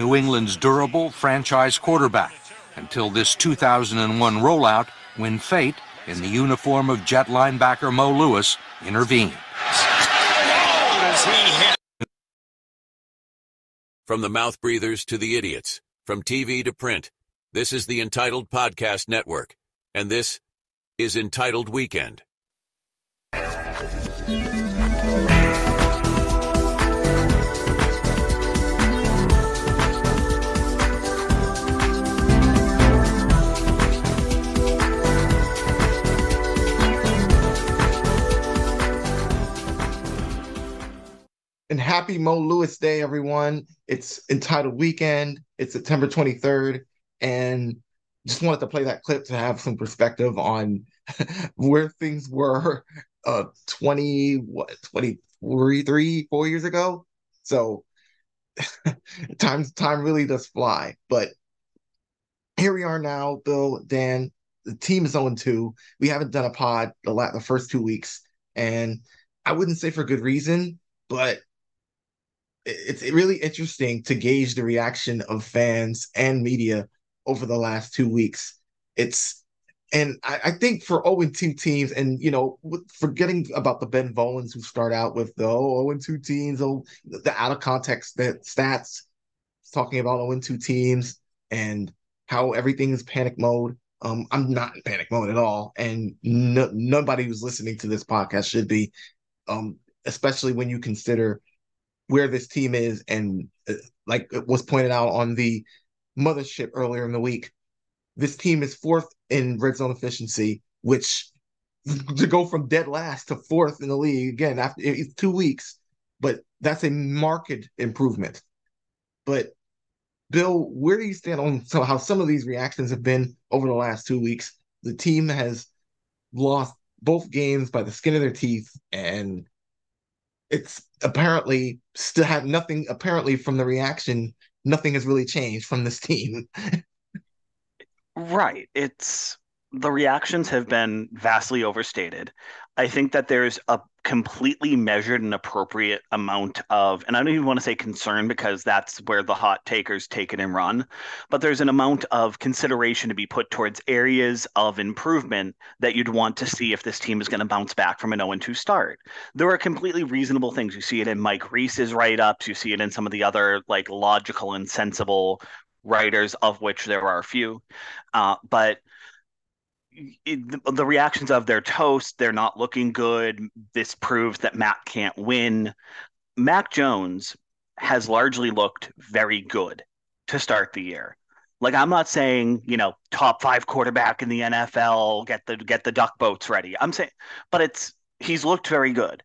New England's durable franchise quarterback until this 2001 rollout when fate, in the uniform of Jet linebacker Mo Lewis, intervened. From the mouth breathers to the idiots, from TV to print, this is the Entitled Podcast Network, and this is Entitled Weekend. And happy Mo Lewis Day, everyone. It's entitled Weekend. It's September 23rd. And just wanted to play that clip to have some perspective on where things were uh 20 what 23 4 years ago so time time really does fly but here we are now bill dan the team is 0 2 we haven't done a pod the, la- the first two weeks and i wouldn't say for good reason but it's really interesting to gauge the reaction of fans and media over the last two weeks. It's and I, I think for 0 2 teams, and you know, forgetting about the Ben Volins who start out with the oh, 0 2 teams, oh, the out of context that stats talking about 0 2 teams and how everything is panic mode. Um, I'm not in panic mode at all, and no, nobody who's listening to this podcast should be, um, especially when you consider where this team is and uh, like it was pointed out on the mothership earlier in the week this team is fourth in red zone efficiency which to go from dead last to fourth in the league again after two weeks but that's a marked improvement. But bill where do you stand on so how some of these reactions have been over the last two weeks? The team has lost both games by the skin of their teeth and it's apparently still had nothing apparently from the reaction nothing has really changed from this team. Right. It's the reactions have been vastly overstated. I think that there's a completely measured and appropriate amount of, and I don't even want to say concern because that's where the hot takers take it and run, but there's an amount of consideration to be put towards areas of improvement that you'd want to see if this team is going to bounce back from an 0 2 start. There are completely reasonable things. You see it in Mike Reiss's write ups, you see it in some of the other like logical and sensible writers, of which there are a few. Uh, but it, the reactions of their toast, they're not looking good. This proves that Mac can't win. Mac Jones has largely looked very good to start the year. Like I'm not saying, you know, top 5 quarterback in the NFL, get the get the duck boats ready. I'm saying but it's he's looked very good.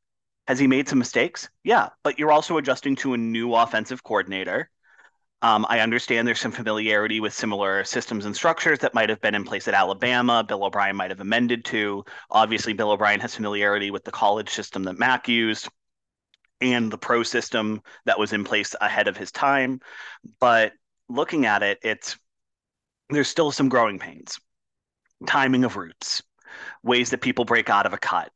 Has he made some mistakes? Yeah, but you're also adjusting to a new offensive coordinator. Um, I understand there's some familiarity with similar systems and structures that might have been in place at Alabama. Bill O'Brien might have amended to. Obviously, Bill O'Brien has familiarity with the college system that Mac used and the pro system that was in place ahead of his time. But looking at it, it's there's still some growing pains, timing of routes, ways that people break out of a cut.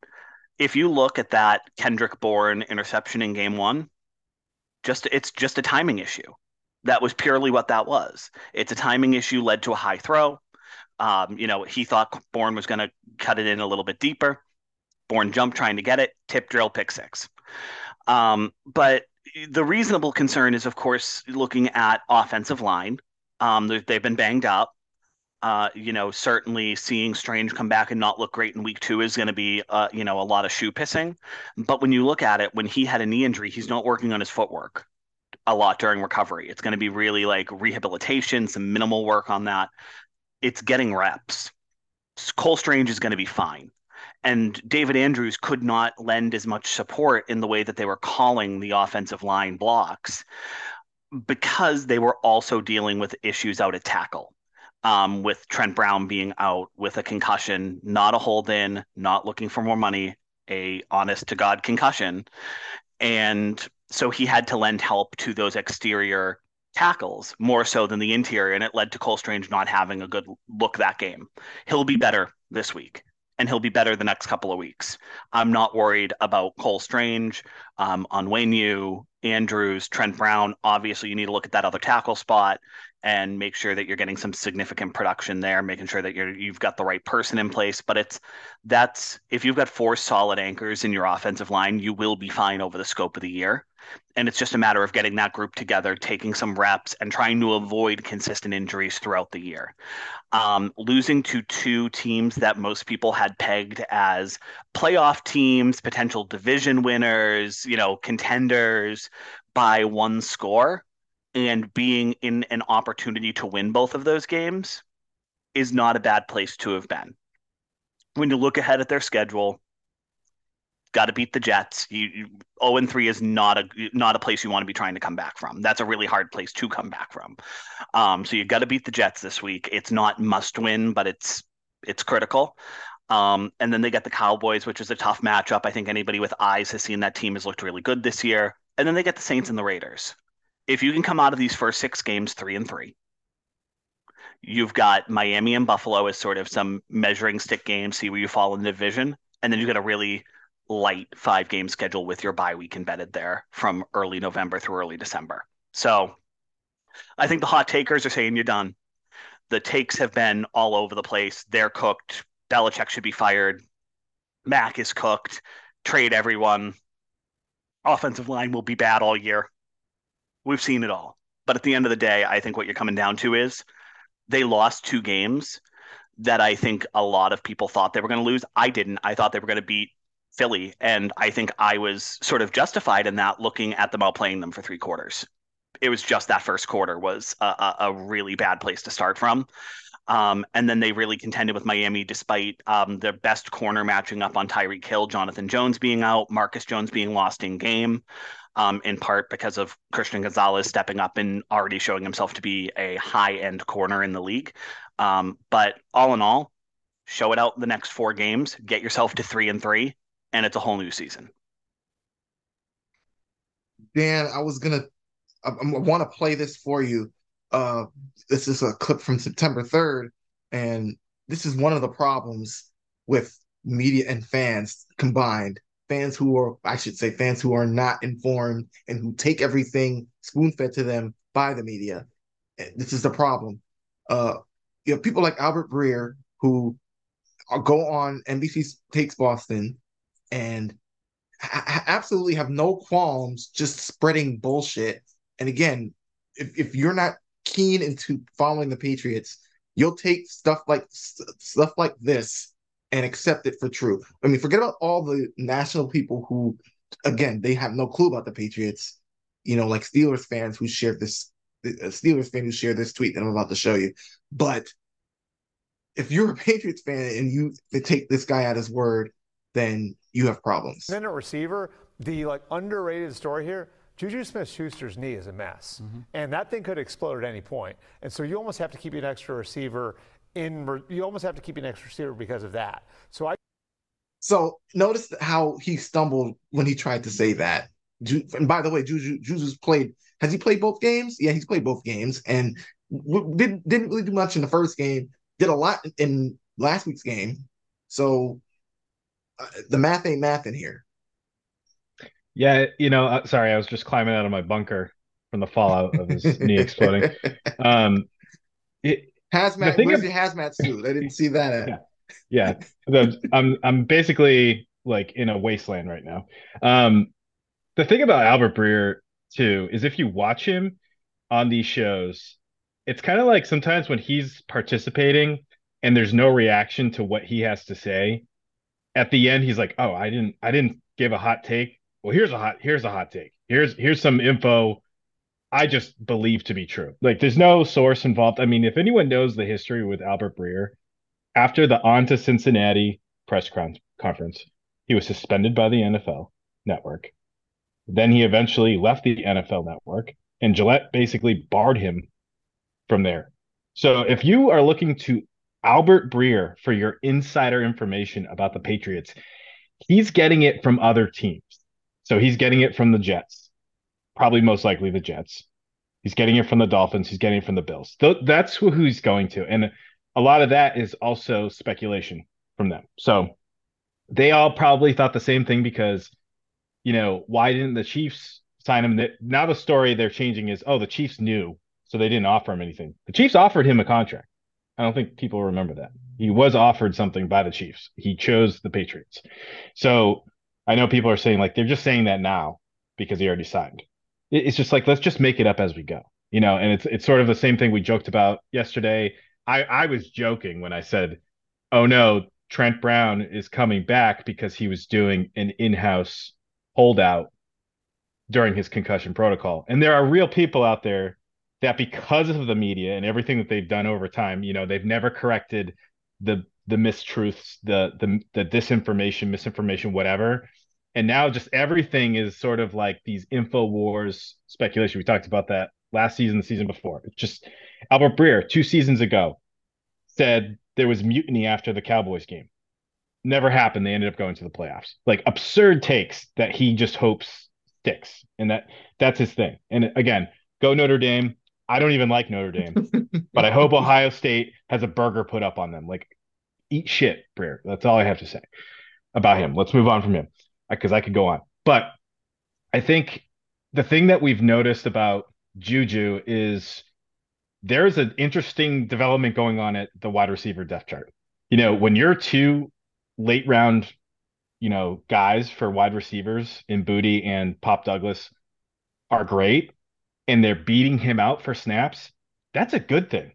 If you look at that Kendrick Bourne interception in game one, just it's just a timing issue that was purely what that was. It's a timing issue led to a high throw. Um, you know, he thought Bourne was going to cut it in a little bit deeper. Bourne jumped trying to get it, tip drill, pick six. Um, but the reasonable concern is, of course, looking at offensive line. Um, they've been banged up. Uh, you know, certainly seeing Strange come back and not look great in week two is going to be, uh, you know, a lot of shoe pissing. But when you look at it, when he had a knee injury, he's not working on his footwork a lot during recovery. It's going to be really like rehabilitation, some minimal work on that. It's getting reps. Cole Strange is going to be fine. And David Andrews could not lend as much support in the way that they were calling the offensive line blocks because they were also dealing with issues out at tackle. Um, with Trent Brown being out with a concussion, not a hold in, not looking for more money, a honest to God concussion. And so he had to lend help to those exterior tackles more so than the interior, and it led to Cole Strange not having a good look that game. He'll be better this week. and he'll be better the next couple of weeks. I'm not worried about Cole Strange, on um, Onwenu, Andrews, Trent Brown. Obviously, you need to look at that other tackle spot and make sure that you're getting some significant production there, making sure that you're you've got the right person in place. But it's that's if you've got four solid anchors in your offensive line, you will be fine over the scope of the year. And it's just a matter of getting that group together, taking some reps, and trying to avoid consistent injuries throughout the year. Um, losing to two teams that most people had pegged as playoff teams, potential division winners, you know, contenders by one score and being in an opportunity to win both of those games is not a bad place to have been. When you look ahead at their schedule, got to beat the Jets. You, you 0 and 3 is not a not a place you want to be trying to come back from. That's a really hard place to come back from. Um, so you got to beat the Jets this week. It's not must win, but it's it's critical. Um, and then they get the Cowboys, which is a tough matchup. I think anybody with eyes has seen that team has looked really good this year. And then they get the Saints and the Raiders if you can come out of these first six games three and three, you've got Miami and Buffalo as sort of some measuring stick games, see where you fall in the division, and then you've got a really light five game schedule with your bye week embedded there from early November through early December. So I think the hot takers are saying you're done. The takes have been all over the place. They're cooked. Belichick should be fired. Mac is cooked. Trade everyone. Offensive line will be bad all year. We've seen it all. But at the end of the day, I think what you're coming down to is they lost two games that I think a lot of people thought they were going to lose. I didn't. I thought they were going to beat Philly. And I think I was sort of justified in that looking at them outplaying them for three quarters. It was just that first quarter was a, a really bad place to start from. Um, and then they really contended with Miami despite um, their best corner matching up on Tyreek Hill, Jonathan Jones being out, Marcus Jones being lost in game um, in part because of Christian Gonzalez stepping up and already showing himself to be a high end corner in the league. Um, but all in all, show it out the next four games, get yourself to three and three, and it's a whole new season. Dan, I was gonna, I, I want to play this for you. Uh, this is a clip from September 3rd, and this is one of the problems with media and fans combined fans who are, I should say, fans who are not informed and who take everything spoon fed to them by the media. This is the problem. Uh, you have people like Albert Breer who go on NBC Takes Boston and ha- absolutely have no qualms just spreading bullshit. And again, if, if you're not keen into following the Patriots, you'll take stuff like stuff like this and accept it for true. I mean, forget about all the national people who, again, they have no clue about the Patriots. You know, like Steelers fans who share this, Steelers fan who share this tweet that I'm about to show you. But if you're a Patriots fan and you take this guy at his word, then you have problems. Then a receiver, the like underrated story here. Juju Smith Schuster's knee is a mess, mm-hmm. and that thing could explode at any point. And so you almost have to keep an extra receiver in you almost have to keep an extra receiver because of that. So I so notice how he stumbled when he tried to say that. And by the way, Juju Juju's played. Has he played both games? Yeah, he's played both games, and didn't didn't really do much in the first game. Did a lot in last week's game. So uh, the math ain't math in here. Yeah, you know, uh, sorry, I was just climbing out of my bunker from the fallout of his knee exploding. Um, it, Hazmat. Where's your hazmat suit? I didn't see that. Yeah, yeah. I'm I'm basically like in a wasteland right now. Um, the thing about Albert Breer too is if you watch him on these shows, it's kind of like sometimes when he's participating and there's no reaction to what he has to say. At the end, he's like, "Oh, I didn't, I didn't give a hot take. Well, here's a hot, here's a hot take. Here's here's some info I just believe to be true. Like there's no source involved. I mean, if anyone knows the history with Albert Breer, after the on to Cincinnati press con- conference, he was suspended by the NFL network. Then he eventually left the NFL network, and Gillette basically barred him from there. So if you are looking to Albert Breer for your insider information about the Patriots, he's getting it from other teams. So he's getting it from the Jets probably most likely the Jets. He's getting it from the Dolphins. He's getting it from the Bills. Th- that's who he's going to. And a lot of that is also speculation from them. So they all probably thought the same thing because, you know, why didn't the Chiefs sign him? Now the story they're changing is, oh, the Chiefs knew, so they didn't offer him anything. The Chiefs offered him a contract. I don't think people remember that. He was offered something by the Chiefs. He chose the Patriots. So I know people are saying like they're just saying that now because he already signed. It's just like let's just make it up as we go, you know. And it's it's sort of the same thing we joked about yesterday. I I was joking when I said, "Oh no, Trent Brown is coming back because he was doing an in-house holdout during his concussion protocol." And there are real people out there that because of the media and everything that they've done over time, you know, they've never corrected the the mistruths, the the the disinformation, misinformation, whatever. And now just everything is sort of like these info wars speculation. We talked about that last season, the season before. It's just Albert Breer, two seasons ago, said there was mutiny after the Cowboys game. Never happened. They ended up going to the playoffs. Like absurd takes that he just hopes sticks. And that that's his thing. And again, go Notre Dame. I don't even like Notre Dame, but I hope Ohio State has a burger put up on them. Like, eat shit, Breer. That's all I have to say about him. Let's move on from him because I could go on. But I think the thing that we've noticed about Juju is there's an interesting development going on at the wide receiver depth chart. You know, when you're two late round, you know, guys for wide receivers in Boutte and Pop Douglas are great, and they're beating him out for snaps, that's a good thing.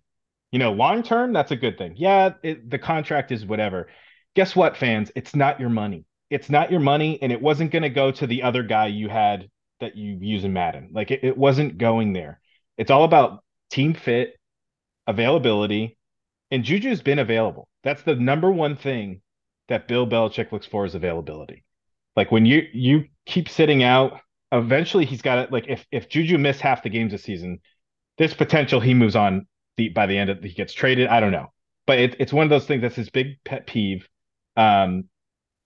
You know, long term, that's a good thing. Yeah, it, the contract is whatever. Guess what, fans? It's not your money. It's not your money, and it wasn't going to go to the other guy you had that you use in Madden. Like it, it wasn't going there. It's all about team fit, availability, and Juju's been available. That's the number one thing that Bill Belichick looks for is availability. Like when you you keep sitting out eventually he's got it. Like if if Juju missed half the games this season, there's potential he moves on the, by the end of he gets traded. I don't know, but it, it's one of those things that's his big pet peeve. Um,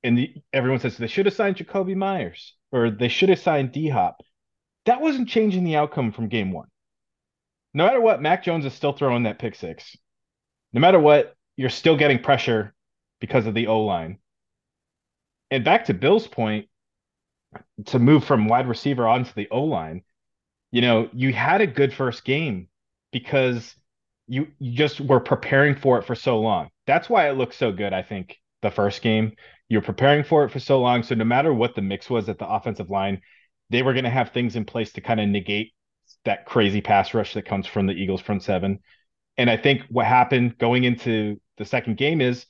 and the, everyone says they should have signed Jakobi Meyers or they should have signed D Hop. That wasn't changing the outcome from game one. No matter what, Mac Jones is still throwing that pick six. No matter what, you're still getting pressure because of the O line. And back to Bill's point, to move from wide receiver onto the O line, you know, you had a good first game because you you just were preparing for it for so long. That's why it looked so good. I think the first game you're preparing for it for so long, so no matter what the mix was at the offensive line, they were going to have things in place to kind of negate that crazy pass rush that comes from the Eagles front seven. And I think what happened going into the second game is,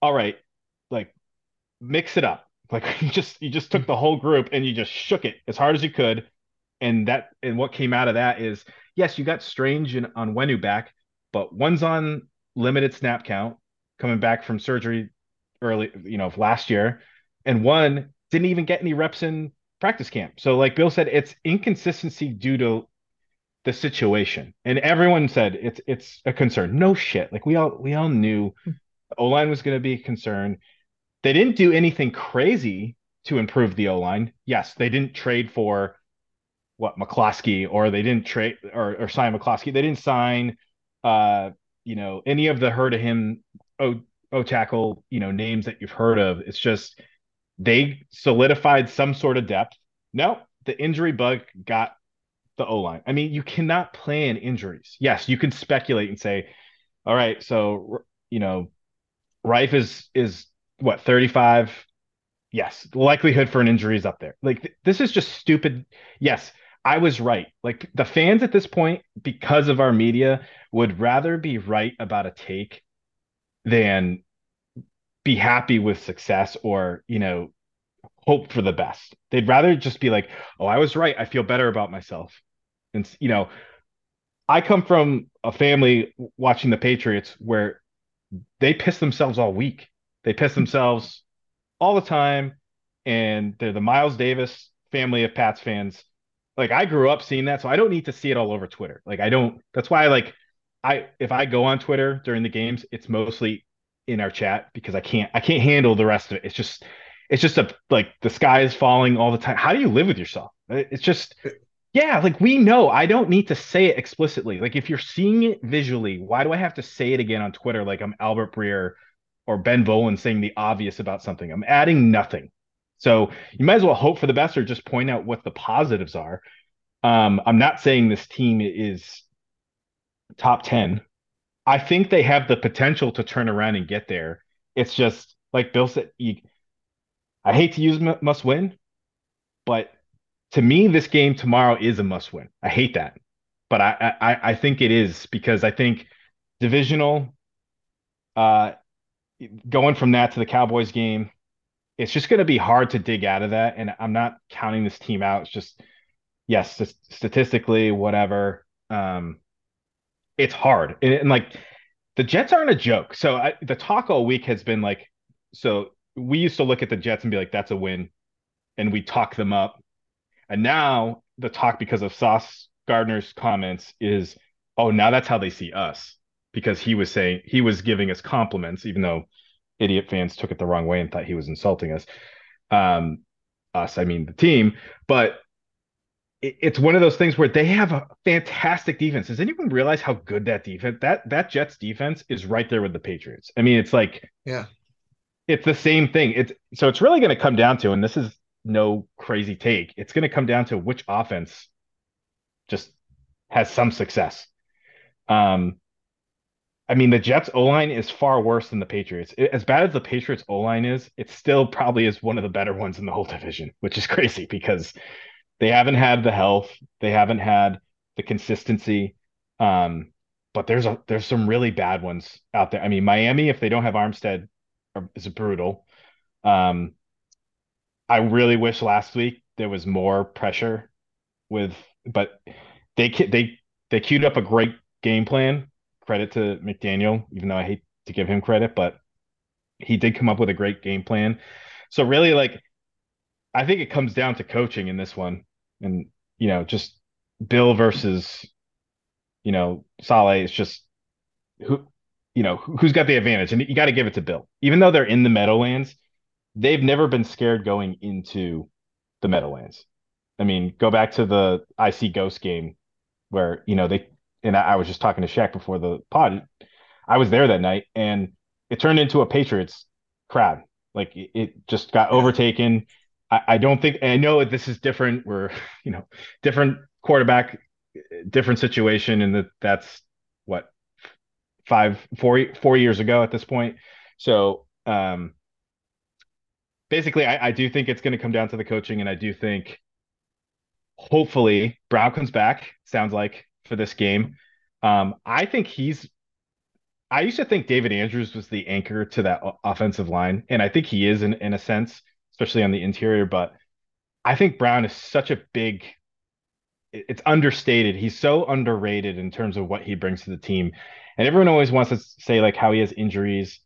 all right, like mix it up like you just you just took mm. the whole group and you just shook it as hard as you could. And that and what came out of that is yes, you got Strange and Onwenu back, but one's on limited snap count coming back from surgery early, you know, last year, and one didn't even get any reps in practice camp. So like Bill said, it's inconsistency due to the situation. And everyone said it's it's a concern. No shit. Like we all we all knew O line was going to be a concern. They didn't do anything crazy to improve the O line. Yes, they didn't trade for what McCloskey or they didn't trade or, or sign McCloskey. They didn't sign uh, you know, any of the heard of him O O tackle, you know, names that you've heard of. It's just they solidified some sort of depth. No, the injury bug got the O line. I mean, you cannot plan injuries. Yes, you can speculate and say, all right, so you know, Reiff is is what 35 yes likelihood for an injury is up there like th- this is just stupid yes i was right like the fans at this point because of our media would rather be right about a take than be happy with success or you know hope for the best they'd rather just be like oh i was right i feel better about myself and you know i come from a family watching the patriots where they piss themselves all week they piss themselves all the time, and they're the Miles Davis family of Pats fans. Like I grew up seeing that, so I don't need to see it all over Twitter. Like I don't. That's why I like I if I go on Twitter during the games, it's mostly in our chat because I can't I can't handle the rest of it. It's just it's just a like the sky is falling all the time. How do you live with yourself? It's just yeah, like we know. I don't need to say it explicitly. Like if you're seeing it visually, why do I have to say it again on Twitter like I'm Albert Breer or Ben Volin saying the obvious about something. I'm adding nothing. So you might as well hope for the best or just point out what the positives are. Um, I'm not saying this team is top 10. I think they have the potential to turn around and get there. It's just like Bill said, you, I hate to use must win, but to me, this game tomorrow is a must win. I hate that, but I, I, I think it is because I think divisional, uh, going from that to the Cowboys game, it's just going to be hard to dig out of that. And I'm not counting this team out. It's just, yes, statistically, whatever. Um, it's hard. And, and like the Jets aren't a joke. So I, the talk all week has been like, so we used to look at the Jets and be like, that's a win. And we talk them up. And now the talk, because of Sauce Gardner's comments, is, oh, now that's how they see us. Because he was saying, he was giving us compliments, even though idiot fans took it the wrong way and thought he was insulting us. Um, us, I mean the team. But it's one of those things where they have a fantastic defense. Does anyone realize how good that defense that that Jets defense is right there with the Patriots? I mean, it's like yeah, it's the same thing. It's so it's really going to come down to, and this is no crazy take. It's going to come down to which offense just has some success. Um, I mean, the Jets O line is far worse than the Patriots. As bad as the Patriots O line is, it still probably is one of the better ones in the whole division, which is crazy because they haven't had the health, they haven't had the consistency. Um, but there's a there's some really bad ones out there. I mean, Miami, if they don't have Armstead, is brutal. Um, I really wish last week there was more pressure with, but they they they queued up a great game plan. Credit to McDaniel, even though I hate to give him credit, but he did come up with a great game plan. So really, like, I think it comes down to coaching in this one and you know just Bill versus you know Saleh is just who you know who's got the advantage, and you got to give it to Bill. Even though they're in the Meadowlands, they've never been scared going into the Meadowlands. I mean, go back to the IC Ghost game where you know they and I, was just talking to Shaq before the pod. I was there that night, and it turned into a Patriots crowd. Like it, it just got overtaken. I, I don't think I know this is different. We're you know different quarterback, different situation, and that that's what five four four years ago at this point. So um, basically, I, I do think it's going to come down to the coaching, and I do think hopefully Brown comes back. Sounds like for this game. Um, I think he's. I used to think David Andrews was the anchor to that offensive line, and I think he is in in a sense especially on the interior. But I think Brown is such a big. It's understated. He's so underrated in terms of what he brings to the team, and everyone always wants to say like how he has injuries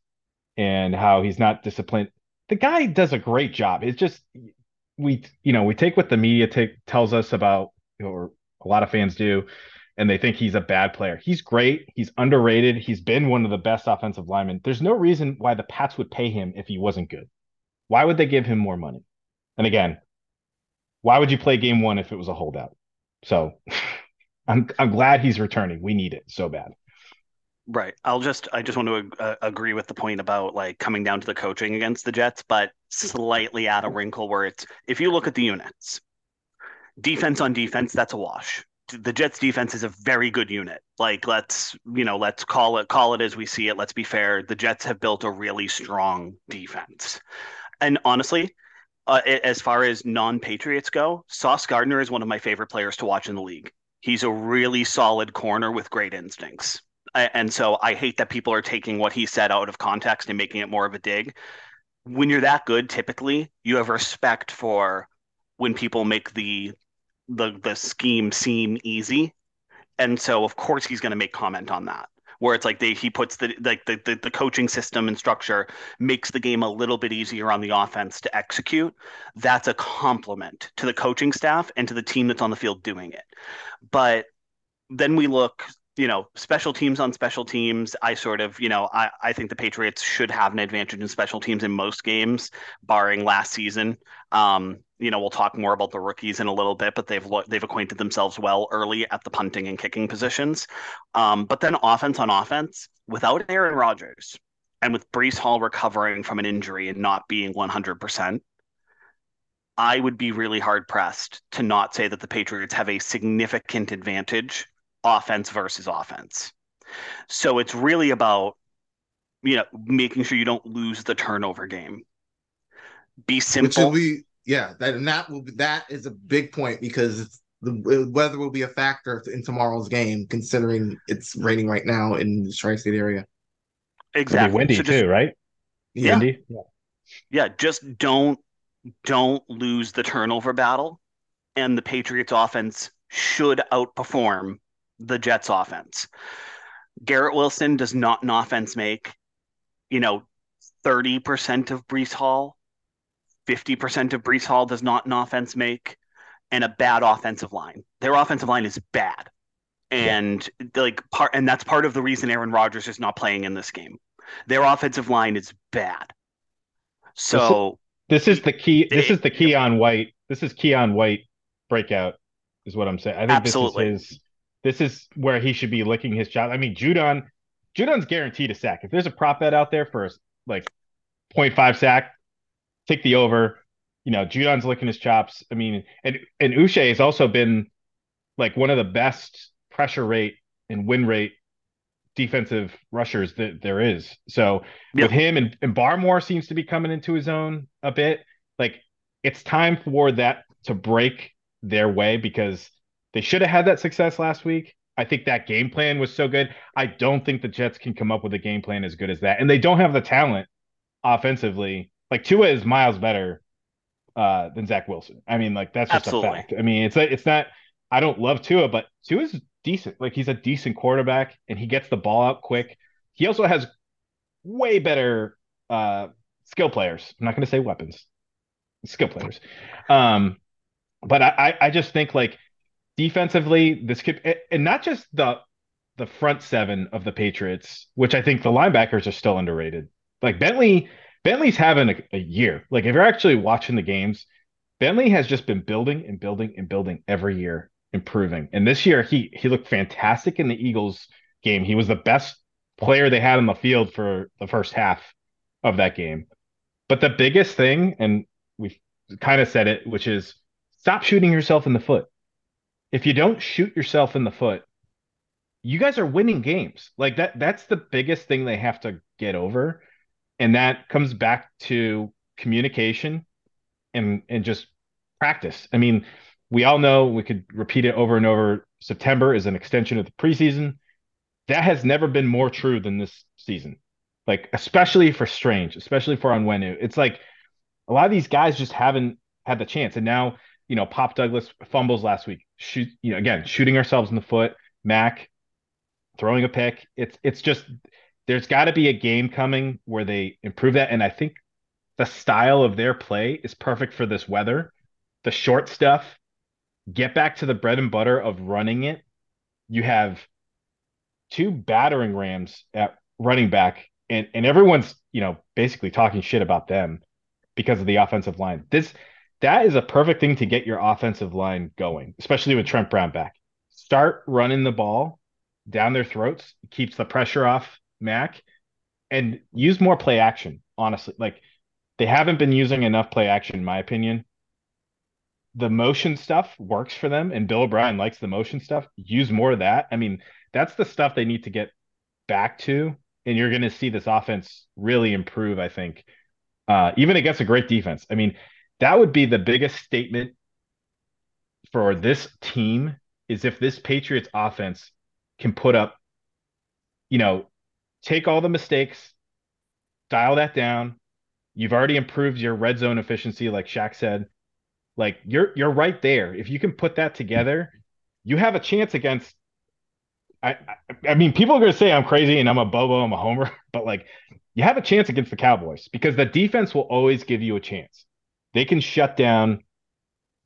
and how he's not disciplined. The guy does a great job. It's just we you know we take what the media take tells us about or a lot of fans do and they think he's a bad player. He's great. He's underrated. He's been one of the best offensive linemen. There's no reason why the Pats would pay him if he wasn't good. Why would they give him more money? And again, why would you play game one if it was a holdout? So I'm I'm glad he's returning. We need it so bad. Right. I'll just I just want to uh, agree with the point about like coming down to the coaching against the Jets, but slightly add a wrinkle where it's if you look at the units, defense on defense, that's a wash. The Jets defense is a very good unit. Like let's, you know, let's call it call it as we see it. Let's be fair. The Jets have built a really strong defense. And honestly, uh, as far as non-Patriots go, Sauce Gardner is one of my favorite players to watch in the league. He's a really solid corner with great instincts. And so I hate that people are taking what he said out of context and making it more of a dig. When you're that good, typically you have respect for when people make the the the scheme seem easy. And so of course he's going to make comment on that where it's like they he puts the like the, the, the coaching system and structure makes the game a little bit easier on the offense to execute. That's a compliment to the coaching staff and to the team that's on the field doing it. But then we look you know, special teams on special teams, I sort of, you know, I, I think the Patriots should have an advantage in special teams in most games, barring last season. Um, you know, we'll talk more about the rookies in a little bit, but they've they've acquainted themselves well early at the punting and kicking positions. Um, but then offense on offense, without Aaron Rodgers, and with Breece Hall recovering from an injury and not being 100%, I would be really hard pressed to not say that the Patriots have a significant advantage offense versus offense. So it's really about you know making sure you don't lose the turnover game. Be simple. Which will be yeah, that and that will be that is a big point because the weather will be a factor in tomorrow's game, considering it's raining right now in the tri-state area. Exactly. windy So just- too, right? Yeah. Windy. yeah, just don't don't lose the turnover battle, and the Patriots offense should outperform the Jets offense. Garrett Wilson does not an offense make, you know, 30% of Breece Hall, 50% of Breece Hall does not an offense make, and a bad offensive line. Their offensive line is bad. And like part and that's part of the reason Aaron Rodgers is not playing in this game. Their offensive line is bad. So This is the key. This is the Keion White. This is Keion White breakout, is what I'm saying. I think Absolutely. this is his. This is where he should be licking his chops. I mean, Judon, Judon's guaranteed a sack. If there's a prop bet out there for a, like 0.5 sack, take the over. You know, Judon's licking his chops. I mean, and and Uche has also been like one of the best pressure rate and win rate defensive rushers that there is. So with him and, and Barmore seems to be coming into his own a bit. Like it's time for that to break their way because they should have had that success last week. I think that game plan was so good. I don't think the Jets can come up with a game plan as good as that. And they don't have the talent offensively. Like Tua is miles better uh, than Zach Wilson. I mean, like that's just Absolutely. a fact. I mean, it's like it's not. I don't love Tua, but Tua's decent. Like he's a decent quarterback, and he gets the ball out quick. He also has way better uh, skill players. I'm not going to say weapons, skill players. Um, but I, I, I just think like defensively, this could, and not just the the front seven of the Patriots, which I think the linebackers are still underrated. Like Bentley, Bentley's having a, a year. Like if you're actually watching the games, Bentley has just been building and building and building every year, improving. And this year, he he looked fantastic in the Eagles game. He was the best player they had on the field for the first half of that game. But the biggest thing, and we've kind of said it, which is stop shooting yourself in the foot. If you don't shoot yourself in the foot, you guys are winning games. Like that that's the biggest thing they have to get over. And that comes back to communication and and just practice. I mean, we all know we could repeat it over and over. September is an extension of the preseason. That has never been more true than this season. Like especially for Strange, especially for Onwenu. It's like a lot of these guys just haven't had the chance. And now, you know, Pop Douglas fumbles last week. Shoot, you know, again, shooting ourselves in the foot. Mac throwing a pick. It's it's just there's got to be a game coming where they improve that. And I think the style of their play is perfect for this weather. The short stuff, get back to the bread and butter of running it. You have two battering rams at running back, and, and everyone's, you know, basically talking shit about them because of the offensive line. This that is a perfect thing to get your offensive line going, especially with Trent Brown back. Start running the ball down their throats, keeps the pressure off Mac, and use more play action, honestly. Like they haven't been using enough play action, in my opinion. The motion stuff works for them, and Bill O'Brien likes the motion stuff. Use more of that. I mean, that's the stuff they need to get back to, and you're going to see this offense really improve. I think, uh, even against a great defense. I mean, that would be the biggest statement for this team is if this Patriots offense can put up, you know, take all the mistakes, dial that down. You've already improved your red zone efficiency, like Shaq said. Like you're you're right there. If you can put that together, you have a chance against. I I, I mean, people are to say I'm crazy and I'm a bobo, I'm a homer, but like you have a chance against the Cowboys because the defense will always give you a chance. They can shut down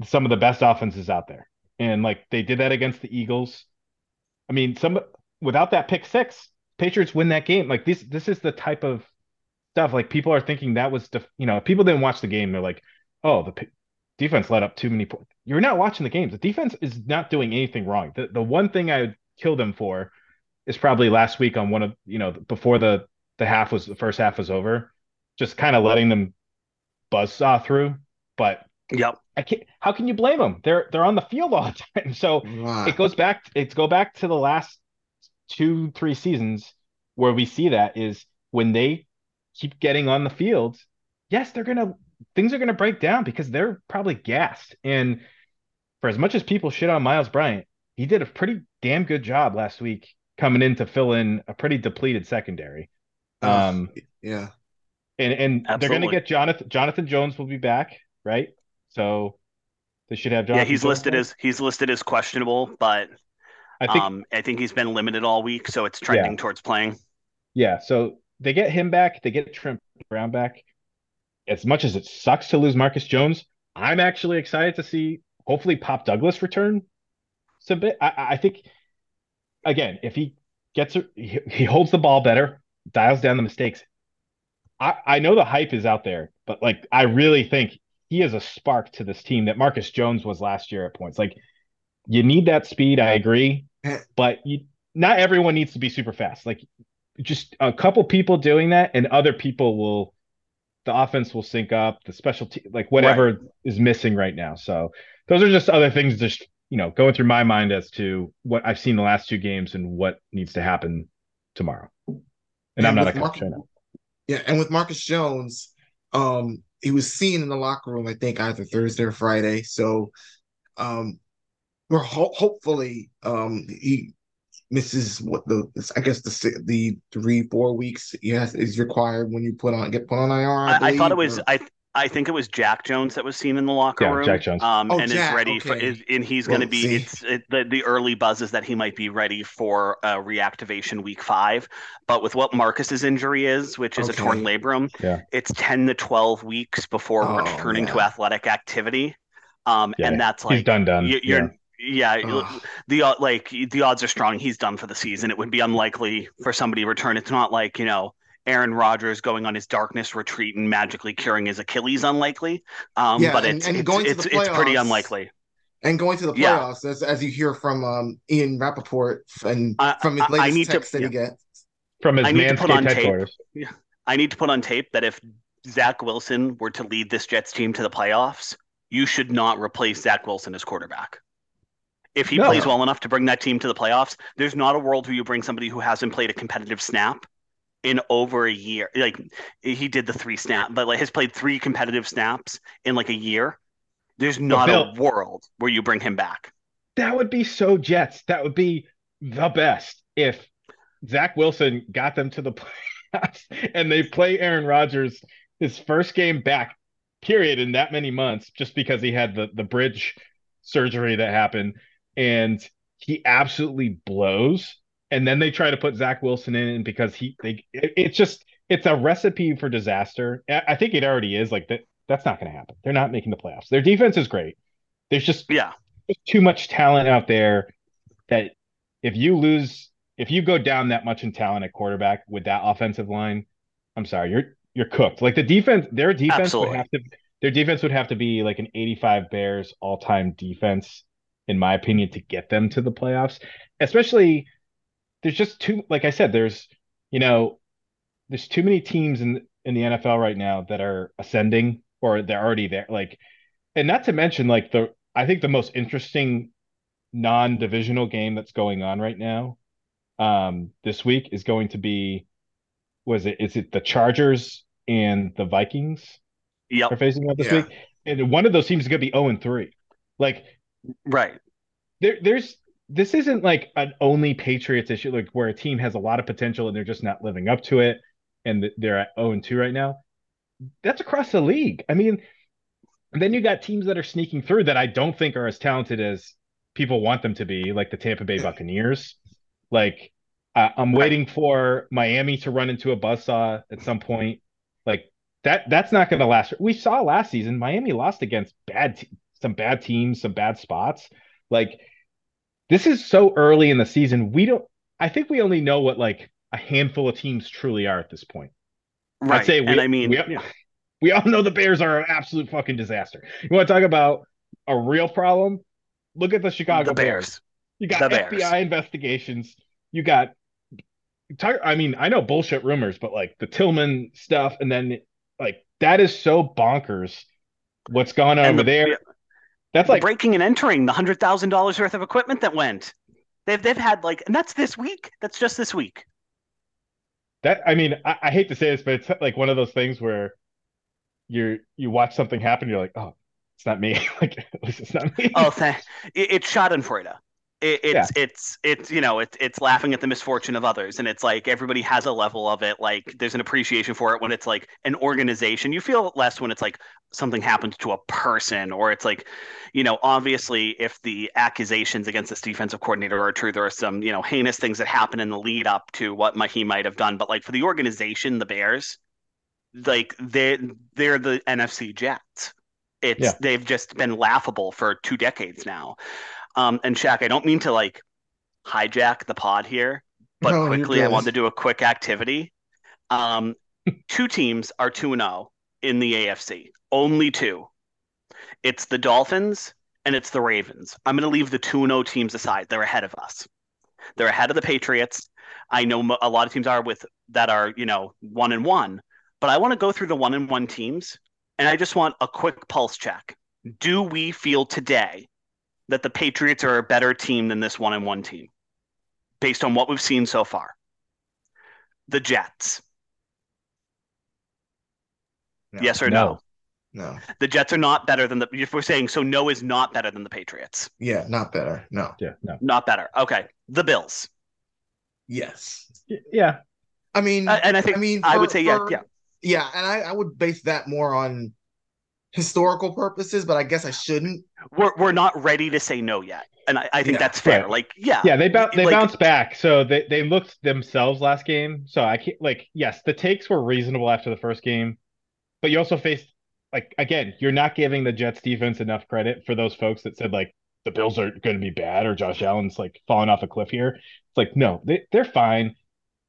some of the best offenses out there, and like they did that against the Eagles. I mean, some without that pick six, Patriots win that game. Like this, this is the type of stuff. Like people are thinking that was, def- you know, people didn't watch the game. They're like, oh, the p- defense let up too many points. You're not watching the games. The defense is not doing anything wrong. The the one thing I would kill them for is probably last week on one of you know before the the half was the first half was over, just kind of letting them buzz saw through. But Yep. I can't. How can you blame them? They're they're on the field all the time. So Right. it goes back. It's go back to the last two three seasons where we see that is when they keep getting on the field. Yes, they're gonna things are gonna break down because they're probably gassed. And for as much as people shit on Myles Bryant, he did a pretty damn good job last week coming in to fill in a pretty depleted secondary. Oh, Um, yeah. And and they're gonna get Jonathan Jonathan Jones will be back, right? So they should have Yeah, Jonathan. he's Jones listed back. as he's listed as questionable, but I think um, I think he's been limited all week, so it's trending towards playing. Yeah, so they get him back, they get Trent Brown back. As much as it sucks to lose Marcus Jones, I'm actually excited to see hopefully Pop Douglas return some bit. I, I think again, if he gets he, he holds the ball better, dials down the mistakes. I, I know the hype is out there, but like I really think he is a spark to this team that Marcus Jones was last year at points. Like you need that speed, I agree, but you not everyone needs to be super fast. Like just a couple people doing that and other people will the offense will sync up the special te- like whatever is missing right now so those are just other things just you know going through my mind as to what i've seen the last two games and what needs to happen tomorrow and, And i'm not a coach Marcus- I know. Yeah, and with Marcus Jones, um, he was seen in the locker room, I think, either Thursday or Friday. So, um, we're ho- hopefully, um, he misses what the I guess the the three four weeks yes is required when you put on get put on IR. I, I, I thought it was or- I I think it was Jack Jones that was seen in the locker Yeah, room. Jack Jones. Um, Oh, and Jack, is ready for is, and he's going to be see. it's it, the the early buzz is that he might be ready for uh, reactivation week five. But with what Marcus's injury is, which is a torn labrum, Yeah. it's ten to twelve weeks before Oh, returning to athletic activity. Um, Yeah, and that's like, he's like done done you, yeah. you're yeah, Ugh. the uh, like the odds are strong he's done for the season. It would be unlikely for somebody to return. It's not like you know Aaron Rodgers going on his darkness retreat and magically curing his Achilles. Unlikely, um, Yeah, but and- it's and it's going to it's, the it's pretty unlikely. and going to the Yeah. playoffs as as you hear from um Ian Rapoport and I- from his I- I latest need to- text that he gets. from his I need to put manscaped on tape. headquarters I need to put on tape that if Zach Wilson were to lead this Jets team to the playoffs, you should not replace Zach Wilson as quarterback. If he No. plays well enough to bring that team to the playoffs, there's not a world where you bring somebody who hasn't played a competitive snap in over a year. Like he did the three snap, but like has played three competitive snaps in like a year. There's not Bill- a world where you bring him back. that would be so Jets. That would be the best if Zach Wilson got them to the playoffs and they play Aaron Rodgers his first game back, period, in that many months, just because he had the, the bridge surgery that happened. And he absolutely blows. And then they try to put Zach Wilson in because he they it, it's just it's a recipe for disaster. I think it already is like that that's not going to happen. They're not making the playoffs. Their defense is great. There's just Yeah. there's too much talent out there that if you lose if you go down that much in talent at quarterback with that offensive line, I'm sorry, you're you're cooked. Like the defense, their defense Absolutely. would have to their defense would have to be like an 85 Bears all-time defense in my opinion to get them to the playoffs. Especially there's just too like I said there's you know there's too many teams in in the NFL right now that are ascending or they're already there like and not to mention like the I think the most interesting non-divisional game that's going on right now um this week is going to be was it is it the Chargers and the Vikings Yeah, are facing up this Yeah. week and one of those teams is going to be 0 and 3 like Right. there there's this isn't like an only Patriots issue like where a team has a lot of potential and they're just not living up to it and they're at 0 and 2 right now. That's across the league. I mean then you got teams that are sneaking through that I don't think are as talented as people want them to be like the Tampa Bay Buccaneers. Like uh, I'm waiting for Miami to run into a buzzsaw at some point. Like that that's not going to last. We saw last season Miami lost against bad te- some bad teams some bad spots. Like this is so early in the season. We don't I think we only know what like a handful of teams truly are at this point. Right. I'd say we, and I mean, we, we all know the Bears are an absolute fucking disaster. You want to talk about a real problem? Look at the Chicago the Bears. You got The Bears. FBI investigations. You got I mean, I know bullshit rumors, but like the Tillman stuff, and then like that is so bonkers. What's going on And over the- there? That's like breaking and entering, the hundred thousand dollars worth of equipment that went. They've they've had like, and that's this week. That's just this week. that. I mean, I, I hate to say this, but it's like one of those things where you're you watch something happen, you're like, oh, it's not me. like at least it's not me. Oh, th- it, it's Schadenfreude. It, it's it's it's you know it's it's laughing at the misfortune of others, and it's like everybody has a level of it. Like there's an appreciation for it when it's like an organization. You feel less when it's like something happens to a person, or it's like, you know, obviously if the accusations against this defensive coordinator are true, there are some you know heinous things that happen in the lead up to what he might have done. But like for the organization, the Bears, like they they're the NFC Jets. It's Yeah. they've just been laughable for two decades now. Um, and Shaq, I don't mean to like hijack the pod here, but No, quickly, I wanted to do a quick activity. Um, two teams are 2 0 in the AFC, only two. It's the Dolphins and it's the Ravens. I'm going to leave the 2 0 teams aside. They're ahead of us. They're ahead of the Patriots. I know a lot of teams are with that are, you know, 1 and 1, but I want to go through the 1 and 1 teams and I just want a quick pulse check. Do we feel today that the Patriots are a better team than this one and one team based on what we've seen so far? The Jets. No. Yes or No. no? No. The Jets are not better than the. If we're saying so, no is not better than the Patriots. Yeah, not better. No. yeah, no, Not better. Okay. The Bills. Yes. Y- yeah, I mean, Uh, and I think I mean, I would say yeah, for- yeah. yeah, and I, I would base that more on historical purposes, but I guess I shouldn't. We're we're not ready to say no yet, and I, I think Yeah, that's fair. right. Like yeah, yeah. They bou- they like, bounced back, so they they looked themselves last game. So I can't like yes, the takes were reasonable after the first game, but you also faced like again, you're not giving the Jets defense enough credit for those folks that said like the Bills are going to be bad or Josh Allen's like falling off a cliff here. It's like no, they they're fine.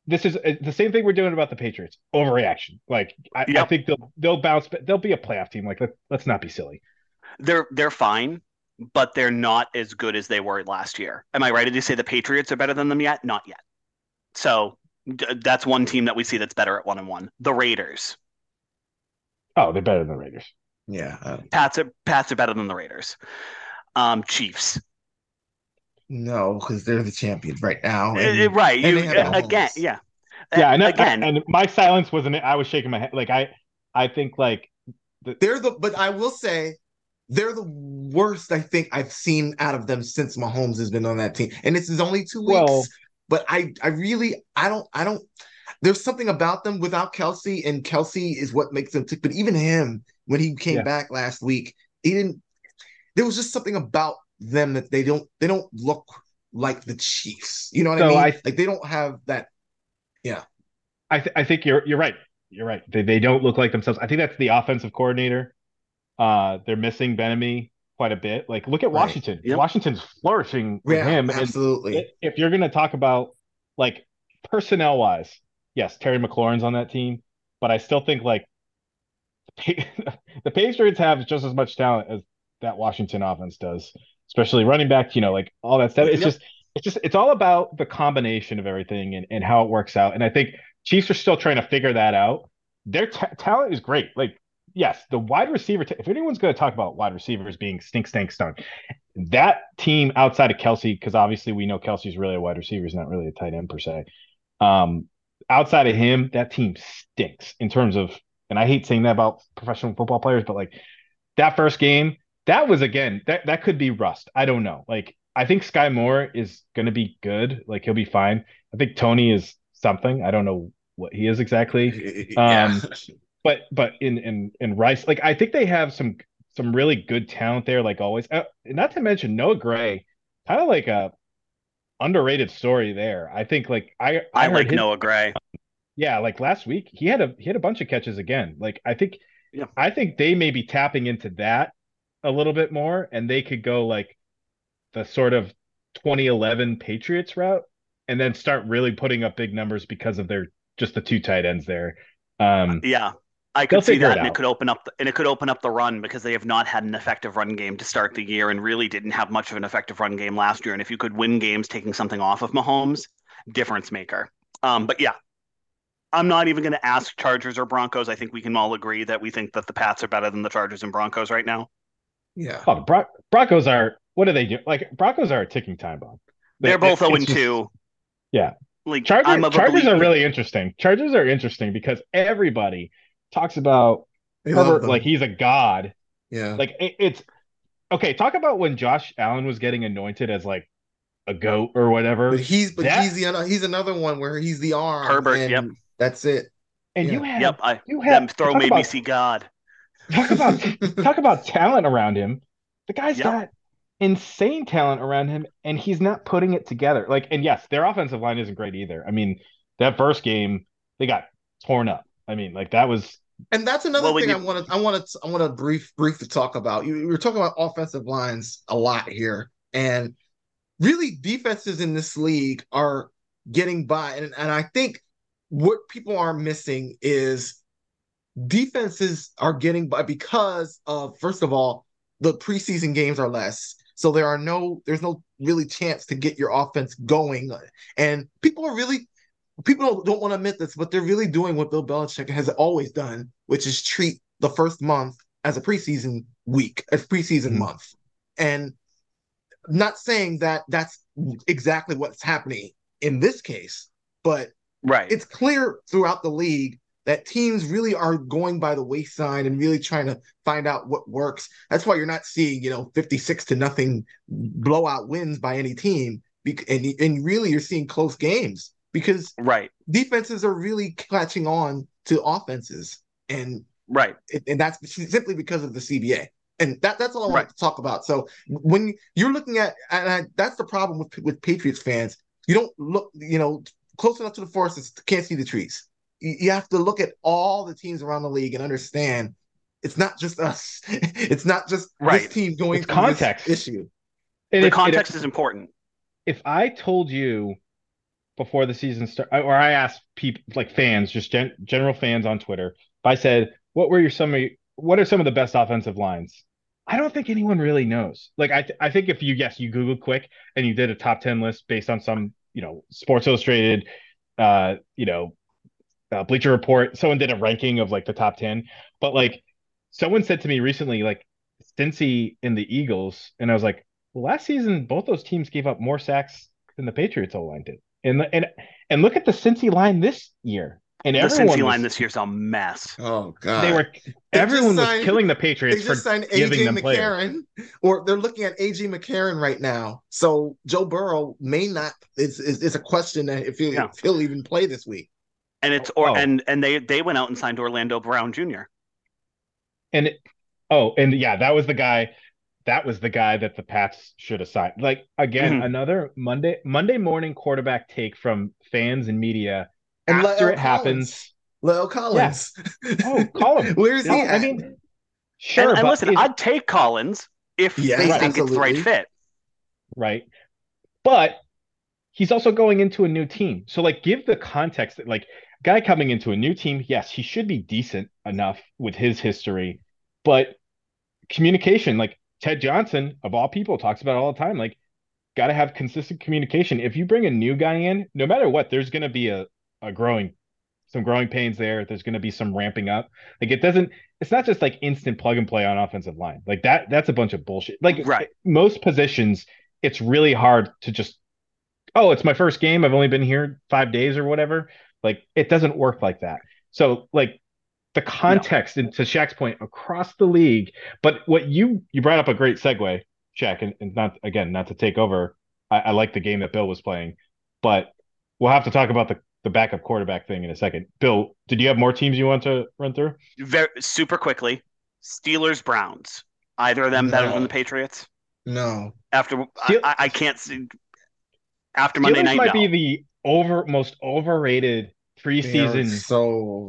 This is uh, the same thing we're doing about the Patriots. Overreaction. Like I, I think they'll they'll bounce, but they'll be a playoff team. Like let, let's not be silly. they're they're fine, but they're not as good as they were last year. Am I right to say the Patriots are better than them yet? Not yet. So d- that's one team that we see that's better at one and one. The Raiders. Oh, they're better than the Raiders. Yeah. uh, Pats are Pats are better than the Raiders. Um, Chiefs. No, because they're the champions right now. Uh, and- right. You and they uh, again, yeah. Yeah, and I- again, and my silence wasn't. I was shaking my head. Like I, I think like They're the, but I will say, they're the worst I think I've seen out of them since Mahomes has been on that team, and this is only two weeks. Well- but I, I really, I don't, I don't. There's something about them without Kelce, and Kelce is what makes them tick. But even him, when he came Yeah. back last week, he didn't. There was just something about them that they don't, they don't look like the Chiefs. You know what I mean? I- like they don't have that. Yeah, I, th- I think you're you're right. You're right. They they don't look like themselves. I think that's the offensive coordinator. Uh, they're missing Bieniemy quite a bit. Like look at Right. Washington. Yep. Washington's flourishing with Yeah, him. Absolutely. i- if you're gonna talk about like personnel wise, yes, Terry McLaurin's on that team, but I still think like the Patriots have just as much talent as that Washington offense does, especially running back. You know, like all that stuff. It's Yep. just it's just it's all about the combination of everything and, and how it works out. And I think Chiefs are still trying to figure that out. Their ta talent is great. Like yes, the wide receiver. T- if anyone's going to talk about wide receivers being stink, stink, stunk, that team outside of Kelce, because obviously we know Kelce's really a wide receiver, he's not really a tight end per se. Um, outside of him, that team stinks in terms of, and I hate saying that about professional football players, but like that first game, that was again that that could be rust. I don't know. Like I think Skyy Moore is going to be good. Like he'll be fine. I think Toney is something. I don't know what he is exactly. yeah. But but in in in Rice, like I think they have some some really good talent there, like always. Uh, not to mention Noah Gray, kind of like a underrated story there. I think like I I, heard like his- Noah Gray. yeah, like last week he had a he had a bunch of catches again. Like I think Yeah. I think they may be tapping into that a little bit more, and they could go like the sort of 2011 Patriots route, and then start really putting up big numbers because of their just the two tight ends there. Um, Yeah. I could see that, it and it could open up, the, and it could open up the run because they have not had an effective run game to start the year, and really didn't have much of an effective run game last year. And if you could win games taking something off of Mahomes, difference maker. Um, but yeah, I'm not even going to ask Chargers or Broncos. I think we can all agree that we think that the Pats are better than the Chargers and Broncos right now. Yeah. Oh, the Bron- Broncos are what do they do? Like Broncos are a ticking time bomb. They- They're both it- 0 it's 2. Yeah. Like Chargers, I'm of a Chargers are really interesting. Chargers are interesting because everybody talks about They Herbert like he's a god. yeah. Like it, it's okay. Talk about when Josh Allen was getting anointed as like a goat or whatever, but he's but that- he's the other he's another one where he's the arm. Herbert, and yep. That's it. and yeah. you have Yep, I you have throw talk made about, me see God. Talk about talk about talent around him. The guy's Yep. got insane talent around him, and he's not putting it together. Like, and yes, their offensive line isn't great either. I mean, that first game they got torn up. I mean, like that was And that's another Well, when thing you- I want to I want to I want to brief brief to talk about. You, we were talking about offensive lines a lot here, and really defenses in this league are getting by, and and I think what people are missing is defenses are getting by because of first of all the preseason games are less so there are no there's no really chance to get your offense going and people are really people don't, don't want to admit this but they're really doing what bill belichick has always done which is treat the first month as a preseason week as preseason Mhm. month and not saying that that's exactly what's happening in this case but Right. it's clear throughout the league that teams really are going by the wayside and really trying to find out what works. That's why you're not seeing, you know, 56 to nothing blowout wins by any team. And, and really you're seeing close games because right. defenses are really catching on to offenses. And Right. and that's simply because of the CBA. And that, that's all I want to talk about. So when you're looking at, and I, that's the problem with with Patriots fans. You don't look, you know, close enough to the forest, can't see the trees. You, you have to look at all the teams around the league and understand it's not just us. It's not just Right. this team going It's through this context. issue. and The if- and if- context is important. if I told you before the season started, or I asked people like fans, just gen- general fans on Twitter, if I said, "What were your some what are some of the best offensive lines?" I don't think anyone really knows. Like I, th- I think if you yes, you Google quick and you did a top ten list based on some, you know, Sports Illustrated, uh, you know, uh, Bleacher Report, someone did a ranking of like the top ten, but like someone said to me recently, like Cincy and the Eagles, and I was like, well, last season both those teams gave up more sacks than the Patriots O line did, and and and look at the Cincy line this year, and The everyone Cincy was, line this year's a mess. Oh God. they were just everyone was killing the they Patriots for just signed giving AJ them players. Or they're looking at AJ McCarron right now. So Joe Burrow may not. It's it's, it's a question that if, he, Yeah. if he'll even play this week. And it's or Oh. and and they they went out and signed Orlando Brown Jr. And it- oh, and yeah, that was the guy. That was the guy that the Pats should have signed. Like again, Mhm. another Monday Monday morning quarterback take from fans and media And after La'el it happens. Leo Collins. Oh, Collins. Where's No, he? I mean, sure, and, and listen, is- I'd take Collins if Yes, they think it's the right fit. right? But he's also going into a new team. So like give the context that like guy coming into a new team, yes, he should be decent enough with his history, but communication, like Ted Johnson of all people talks about all the time, like got to have consistent communication. If you bring a new guy in, no matter what, there's going to be a a growing some growing pains there. There's going to be some ramping up. Like it doesn't it's not just like instant plug and play on offensive line. Like that that's a bunch of bullshit. Like Right. Eh, most positions it's really hard to just oh it's my first game i've only been here five days or whatever like it doesn't work like that so like the context and to Shaq's point across the league but what you you brought up a great segue Shaq and, and not again not to take over I, I like the game that bill was playing but we'll have to talk about the the backup quarterback thing in a second bill did you have more teams you want to run through Very super quickly. Steelers Browns. Either of them better than the Patriots? no. After Steel- I, I can't see after Monday Steelers night. might no. be the over most overrated They are preseason so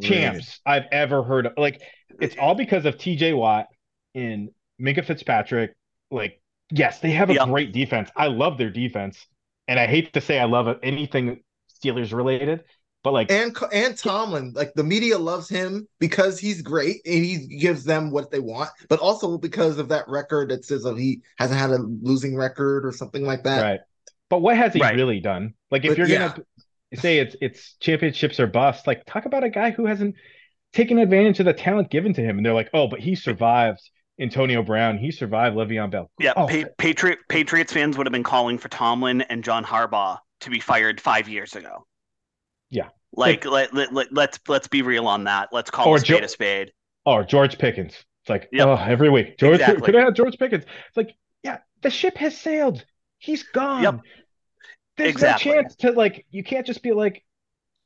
champs I've ever heard of. Like it's all because of TJ Watt and Minkah Fitzpatrick. Like, yes, they have a Yeah. great defense. I love their defense. And I hate to say I love anything Steelers related, but like And and Tomlin, like the media loves him because he's great and he gives them what they want, but also because of that record that says that he hasn't had a losing record or something like that. right. But what has he Right. really done? Like if But you're yeah. gonna say it's it's championships or bust. Like talk about a guy who hasn't taken advantage of the talent given to him, and they're like, oh, but he survived Antonio Brown. He survived Le'Veon Bell. Yeah, oh, pa- Patriot Patriots fans would have been calling for Tomlin and John Harbaugh to be fired five years ago. Yeah, like, let, let, let, let's let's be real on that. Let's call Or a spade Jo- a spade. or George Pickens. It's like Yep. oh, every week George Exactly. could have had George Pickens. It's like yeah, the ship has sailed. He's gone. Yep. There's Exactly. no chance to like. You can't just be like,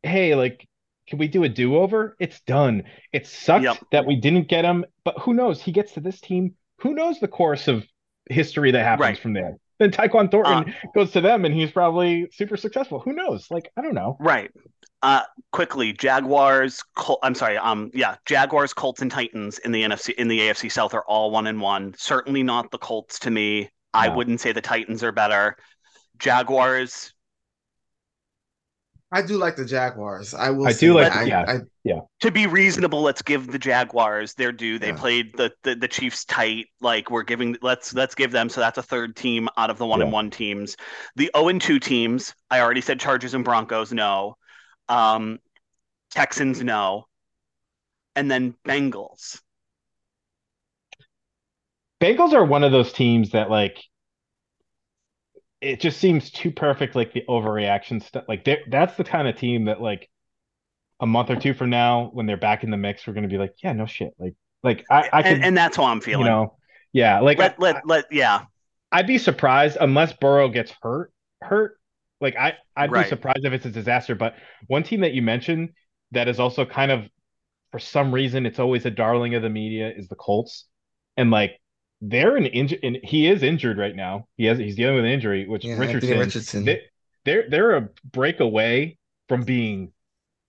hey, like. Can we do a do-over? It's done. It sucked Yep. that we didn't get him, but who knows? He gets to this team. Who knows the course of history that happens Right. from there? Then Tyquan Thornton goes to them, and he's probably super successful. Who knows? Like I don't know. Right. Uh, quickly, Jaguars. Col- I'm sorry. Um, yeah, Jaguars, Colts, and Titans in the NFC in the AFC South are all one and one. Certainly not the Colts to me. I wouldn't say the Titans are better. Jaguars. I do like the Jaguars. I will. I say do like- that. I, yeah. I, To be reasonable, let's give the Jaguars their due. They Yeah. played the, the the Chiefs tight. Like we're giving. Let's let's give them. So that's a third team out of the one and one teams. The zero and two teams. I already said Chargers and Broncos. No. Um, Texans. No. And then Bengals. Bengals are one of those teams that like it just seems too perfect, like the overreaction stuff. Like that's the kind of team that like a month or two from now, when they're back in the mix, we're gonna be like, yeah, no shit. Like like I I and, could and that's how I'm feeling you know yeah like let I, let let yeah. I'd be surprised unless Burrow gets hurt hurt. Like I I'd Right. be surprised if it's a disaster. But one team that you mentioned that is also kind of for some reason it's always a darling of the media is the Colts. And like they're an injured and he is injured right now. He has he's dealing with an injury, which Yeah, Richardson, Richardson. They, they're they're a breakaway from being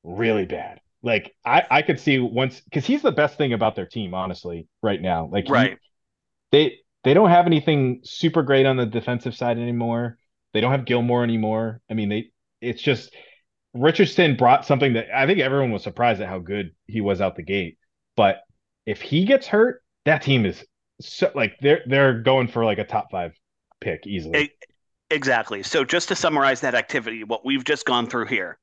really bad. Like I I could see once because he's the best thing about their team, honestly, right now. Like he- Right. they they don't have anything super great on the defensive side anymore. They don't have Gilmore anymore. I mean, they it's just Richardson brought something that I think everyone was surprised at how good he was out the gate. But if he gets hurt, that team is so like they're they're going for like a top five pick easily. Exactly. So just to summarize that activity, what we've just gone through here,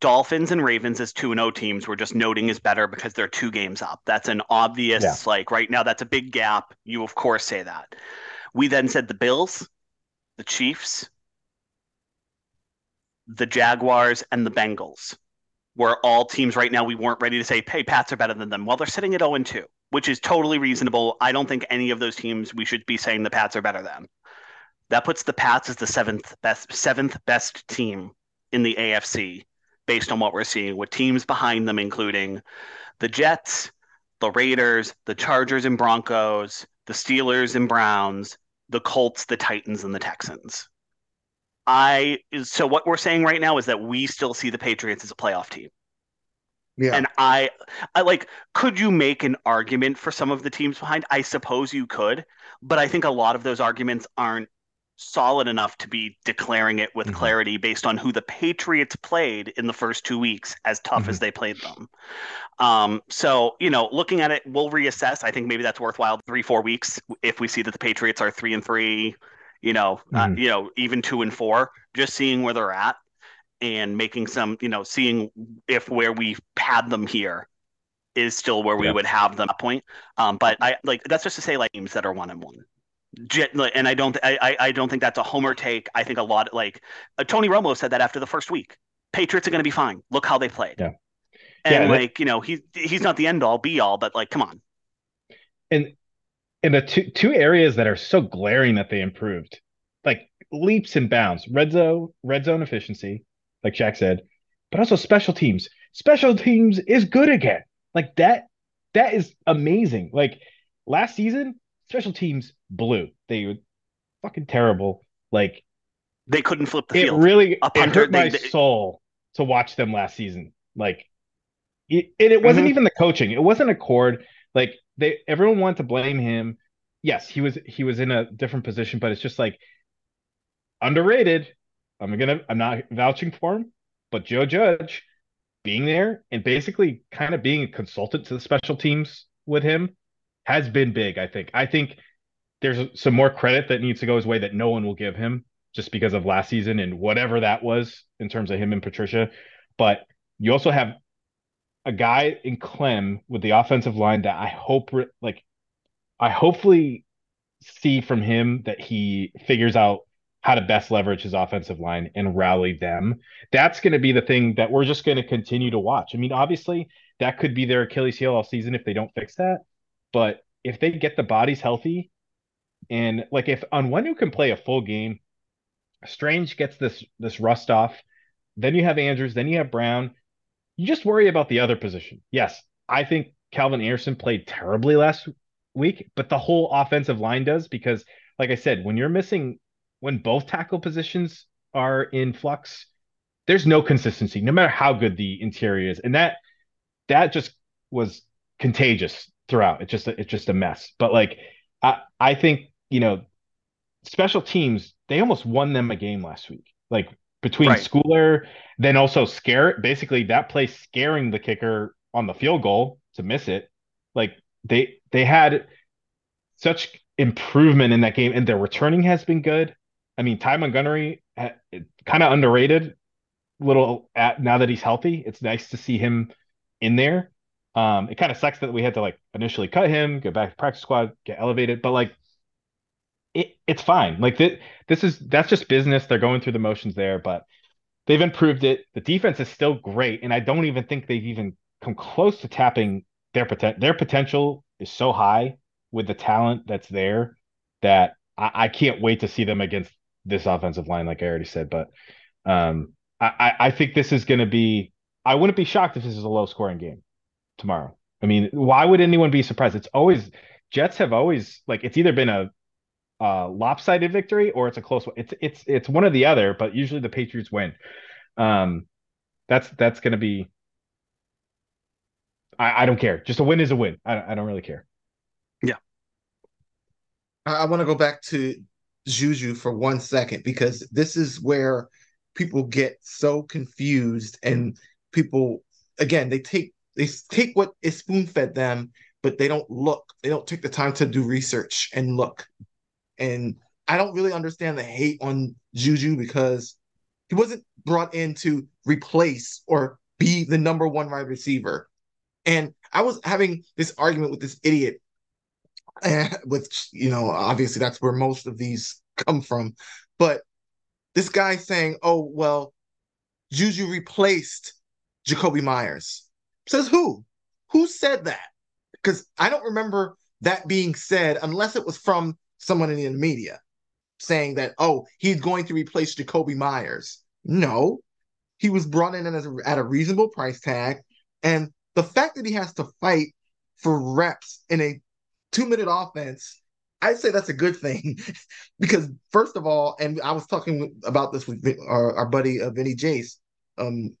Dolphins and Ravens as two and O teams, we're just noting is better because they're two games up. That's an obvious, Yeah. like right now, that's a big gap. You of course say that. We then said the Bills, the Chiefs, the Jaguars, and the Bengals were all teams right now we weren't ready to say, hey, Pats are better than them. Well, they're sitting at 0 and 2, which is totally reasonable. I don't think any of those teams we should be saying the Pats are better than. That puts the Pats as the seventh best seventh best team in the AFC based on what we're seeing, with teams behind them including the Jets, the Raiders, the Chargers and Broncos, the Steelers and Browns, the Colts, the Titans, and the Texans. I so what we're saying right now is that we still see the Patriots as a playoff team. Yeah. And I I like could you make an argument for some of the teams behind? I suppose you could, but I think a lot of those arguments aren't solid enough to be declaring it with Mhm. clarity based on who the Patriots played in the first two weeks, as tough as they played them. Um, so you know, looking at it, we'll reassess. I think maybe that's worthwhile three, four weeks if we see that the Patriots are three and three, you know, uh, Mhm. you know, even two and four, just seeing where they're at and making some, you know, seeing if where we had them here is still where we Yeah. would have them at that point. Um, but I like that's just to say like teams that are one and one. And I don't, I, I don't think that's a homer take. I think a lot like uh, Tony Romo said that after the first week. Patriots are going to be fine. Look how they played. Yeah. And Yeah, that- like you know, he's he's not the end all be all, but like, come on. And in the two two areas that are so glaring that they improved, like leaps and bounds. Red zone, red zone efficiency, like Shaq said, but also special teams. Special teams is good again. Like that, that is amazing. Like last season, special teams blew. They were fucking terrible. Like They couldn't flip the it field. really A it punter, hurt my they- they- soul to watch them last season. Like it, and it wasn't Mhm. even the coaching. It wasn't a cord. Like they everyone wanted to blame him. Yes, he was he was in a different position, but it's just like underrated. I'm gonna I'm not vouching for him, but Joe Judge being there and basically kind of being a consultant to the special teams with him has been big, I think. I think there's some more credit that needs to go his way that no one will give him just because of last season and whatever that was in terms of him and Patricia. But you also have a guy in Klemm with the offensive line that I hope like I hopefully see from him that he figures out how to best leverage his offensive line and rally them. That's going to be the thing that we're just going to continue to watch. I mean, obviously, that could be their Achilles heel all season if they don't fix that. But if they get the bodies healthy, and like if Onwenu who can play a full game, Strange gets this this rust off. Then you have Andrews. Then you have Brown. You just worry about the other position. Yes, I think Calvin Anderson played terribly last week, but the whole offensive line does because, like I said, when you're missing when both tackle positions are in flux, there's no consistency, no matter how good the interior is, and that that just was contagious throughout. It's just it's just a mess. But like I I think you know special teams they almost won them a game last week. Like between right. Schooler, then also scare basically that play scaring the kicker on the field goal to miss it. Like they they had such improvement in that game, and their returning has been good. I mean, Ty Montgomery, kind of underrated. Little at now that he's healthy, it's nice to see him in there. Um, it kind of sucks that we had to like initially cut him, get back to practice squad, get elevated, but like it, it's fine. Like th- this is that's just business. They're going through the motions there, but they've improved it. The defense is still great, and I don't even think they've even come close to tapping their potential. Their potential is so high with the talent that's there that I, I can't wait to see them against this offensive line, like I already said. But um, I, I think this is going to be. I wouldn't be shocked if this is a low scoring game tomorrow. I mean, why would anyone be surprised? It's always Jets have always like it's either been a, a lopsided victory or it's a close one. It's it's it's one or the other, but usually the Patriots win. Um, that's that's going to be. I, I don't care. Just a win is a win. I, I don't really care. Yeah. I, I want to go back to Juju for one second because this is where people get so confused and people again they take they take what is spoon fed them but they don't look they don't take the time to do research and look. And i don't really understand the hate on juju because he wasn't brought in to replace or be the number one wide receiver. And i was having this argument with this idiot which you know obviously that's where most of these come from. But this guy saying oh well juju replaced jakobi meyers says who? Who said that? Because i don't remember that being said unless it was from someone in the media saying that oh he's going to replace jakobi meyers no. He was brought in a, at a reasonable price tag. And the fact that he has to fight for reps in a two minute offense, I'd say that's a good thing because first of all, and I was talking about this with our, our buddy uh, Vinny Jace, um,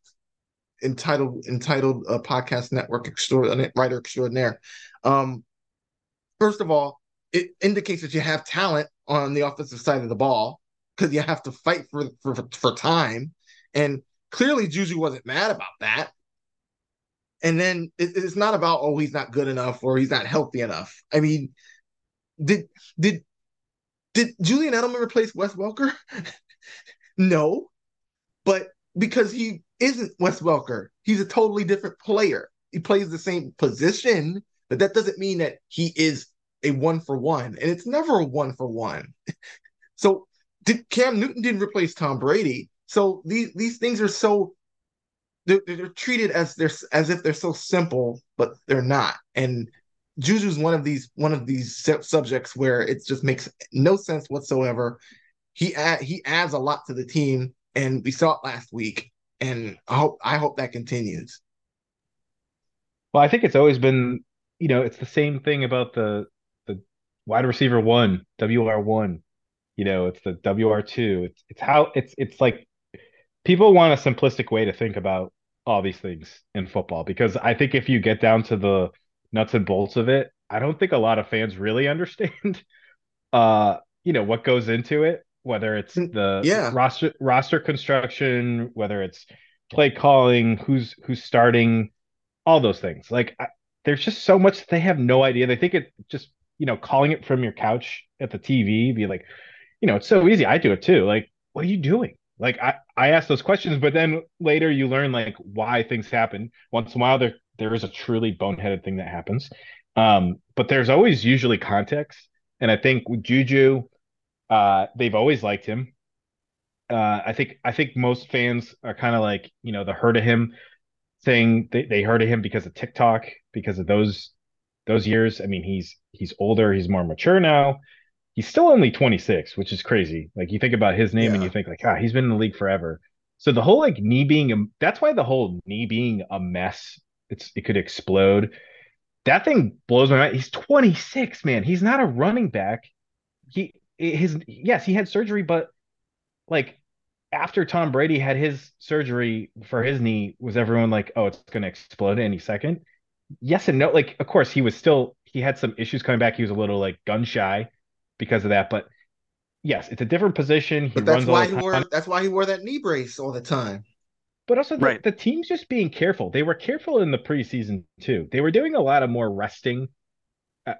entitled entitled uh, podcast network extraordinaire writer extraordinaire. Um, first of all, it indicates that you have talent on the offensive side of the ball because you have to fight for for for time, and clearly Juju wasn't mad about that. And then it, it's not about oh he's not good enough or he's not healthy enough. I mean, did did did Julian Edelman replace Wes Welker? no, but because he isn't Wes Welker, he's a totally different player. He plays the same position, but that doesn't mean that he is a one for one, and it's never a one for one. so did Cam Newton didn't replace Tom Brady. So these these things are so they're, they're treated as they're as if they're so simple, but they're not. And Juju's one of these one of these subjects where it just makes no sense whatsoever. He add, he adds a lot to the team, and we saw it last week. And I hope I hope that continues. Well, I think it's always been, you know, it's the same thing about the the wide receiver one, WR one. You know, it's the WR two. It's it's how it's it's like people want a simplistic way to think about all these things in football because I think if you get down to the nuts and bolts of it, I don't think a lot of fans really understand uh you know what goes into it, whether it's mm, the yeah. roster roster construction, whether it's play calling, who's who's starting, all those things. Like I, there's just so much they have no idea. They think it just, you know, calling it from your couch at the TV, be like, you know, it's so easy. I do it too. Like what are you doing? Like I, I ask those questions, but then later you learn like why things happen. Once in a while there there is a truly boneheaded thing that happens. Um, but there's always usually context. And I think with Juju, uh, they've always liked him. Uh, I think I think most fans are kind of like, you know, the hurt of him saying they, they heard of him because of TikTok, because of those those years. I mean, he's he's older, he's more mature now he's still only 26, which is crazy. Like you think about his name yeah. and you think like, ah, he's been in the league forever. So the whole like knee being a, that's why the whole knee being a mess. It's it could explode. That thing blows my mind. He's 26, man. He's not a running back. He his yes, he had surgery, but like after Tom Brady had his surgery for his knee, was everyone like, oh, it's gonna explode any second? Yes and no. Like, of course, he was still he had some issues coming back. He was a little like gun shy because of that. But yes, it's a different position. He but that's why he wore that's why he wore that knee brace all the time. But also the, right. the team's just being careful. They were careful in the preseason too. They were doing a lot of more resting.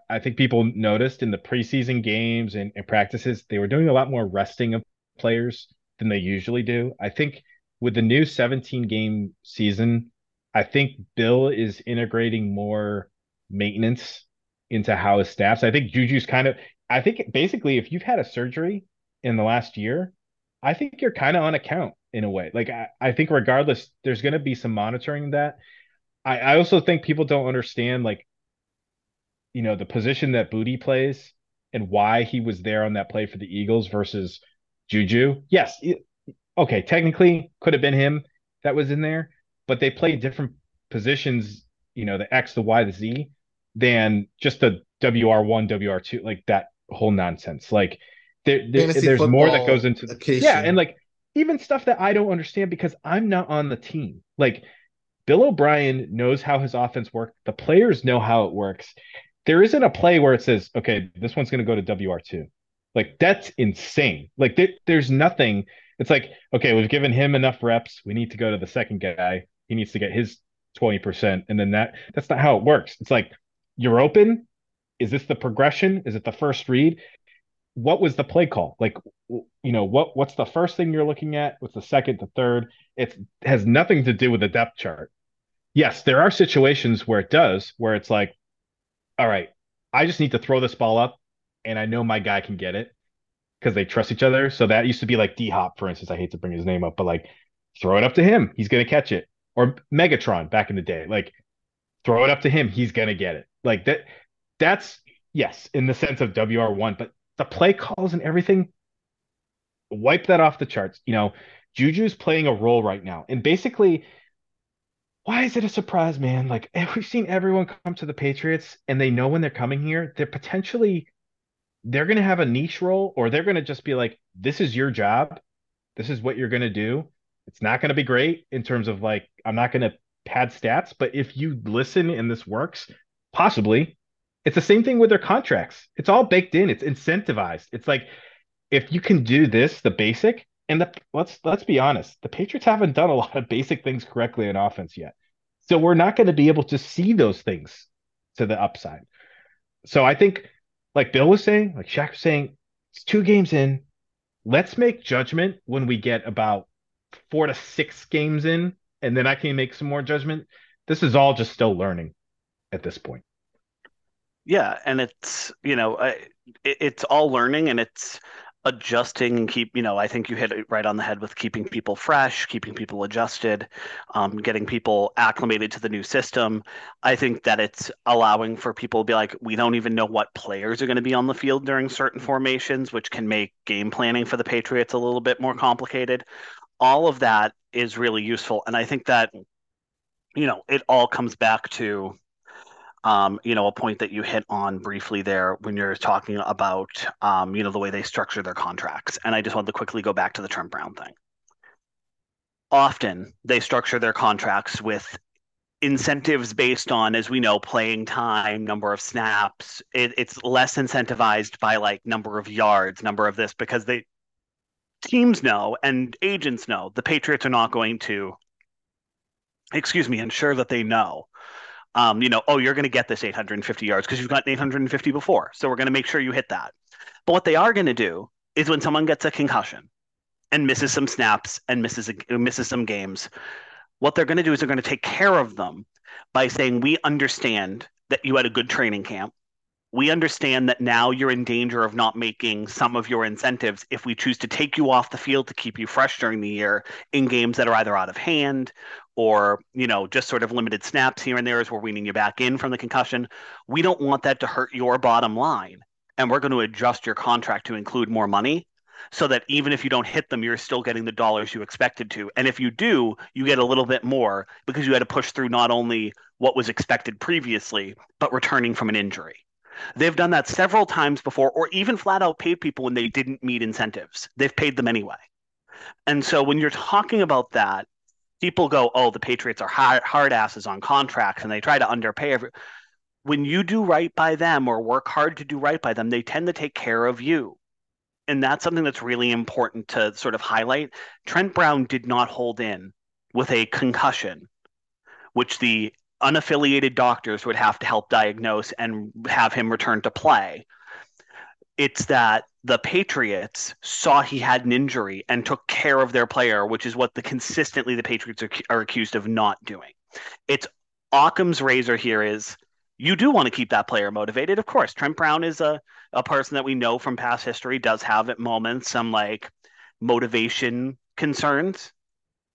I think people noticed in the preseason games and, and practices, they were doing a lot more resting of players than they usually do. I think with the new 17 game season, I think Bill is integrating more maintenance into how his staffs. I think Juju's kind of I think basically if you've had a surgery in the last year, I think you're kind of on account in a way. Like I, I think regardless, there's going to be some monitoring that. I, I also think people don't understand like, you know, the position that Boutte plays and why he was there on that play for the Eagles versus Juju. Yes, it, okay, technically could have been him that was in there, but they play different positions. You know, the X, the Y, the Z, than just the WR1, WR2, like that whole nonsense. Like there, there there's more that goes into the case, yeah, and like even stuff that I don't understand because I'm not on the team. Like Bill O'Brien knows how his offense works. The players know how it works. There isn't a play where it says, okay, this one's going to go to WR2. Like that's insane. Like there, there's nothing. It's like, okay, we've given him enough reps. We need to go to the second guy. He needs to get his 20%. And then that that's not how it works. It's like you're open, is this the progression? Is it the first read? What was the play call? Like, you know, what what's the first thing you're looking at? What's the second, the third? It has nothing to do with the depth chart. Yes, there are situations where it does, where it's like, all right, I just need to throw this ball up, and I know my guy can get it because they trust each other. So that used to be like D Hop, for instance. I hate to bring his name up, but like, throw it up to him, he's gonna catch it. Or Megatron back in the day, like, throw it up to him, he's gonna get it. Like that that's yes, in the sense of WR1, but the play calls and everything, wipe that off the charts. You know, Juju's playing a role right now. And basically, why is it a surprise, man? Like we've seen everyone come to the Patriots and they know when they're coming here, they're potentially they're gonna have a niche role, or they're gonna just be like, this is your job, this is what you're gonna do. It's not gonna be great in terms of like, I'm not gonna pad stats, but if you listen and this works, possibly it's the same thing with their contracts. It's all baked in. It's incentivized. It's like if you can do this, the basic, and the let's let's be honest, the Patriots haven't done a lot of basic things correctly in offense yet. So we're not going to be able to see those things to the upside. So I think, like Bill was saying, like Shaq was saying, it's two games in. Let's make judgment when we get about four to six games in, and then I can make some more judgment. This is all just still learning at this point. Yeah, and it's you know it, it's all learning and it's adjusting and keep you know I think you hit it right on the head with keeping people fresh, keeping people adjusted, um, getting people acclimated to the new system. I think that it's allowing for people to be like we don't even know what players are going to be on the field during certain formations, which can make game planning for the Patriots a little bit more complicated. All of that is really useful, and I think that you know it all comes back to um, you know, a point that you hit on briefly there when you're talking about, um, you know, the way they structure their contracts. And I just wanted to quickly go back to the Trent Brown thing. Often they structure their contracts with incentives based on, as we know, playing time, number of snaps. It, it's less incentivized by like number of yards, number of this, because they teams know and agents know the Patriots are not going to, excuse me, ensure that they know um, you know, oh, you're going to get this 850 yards because you've gotten 850 before. So we're going to make sure you hit that. But what they are going to do is when someone gets a concussion and misses some snaps and misses misses some games, what they're going to do is they're going to take care of them by saying, "We understand that you had a good training camp. We understand that now you're in danger of not making some of your incentives if we choose to take you off the field to keep you fresh during the year in games that are either out of hand or, you know, just sort of limited snaps here and there as we're weaning you back in from the concussion. We don't want that to hurt your bottom line. And we're going to adjust your contract to include more money so that even if you don't hit them, you're still getting the dollars you expected to. And if you do, you get a little bit more because you had to push through not only what was expected previously, but returning from an injury. They've done that several times before, or even flat out paid people when they didn't meet incentives. They've paid them anyway. And so when you're talking about that, people go, oh, the Patriots are hard, hard asses on contracts and they try to underpay every. When you do right by them or work hard to do right by them, they tend to take care of you. And that's something that's really important to sort of highlight. Trent Brown did not hold in with a concussion, which the unaffiliated doctors would have to help diagnose and have him return to play. It's that the Patriots saw he had an injury and took care of their player, which is what the consistently the Patriots are, are accused of not doing. It's Occam's razor here is you do want to keep that player motivated. Of course, Trent Brown is a, a person that we know from past history does have at moments some like motivation concerns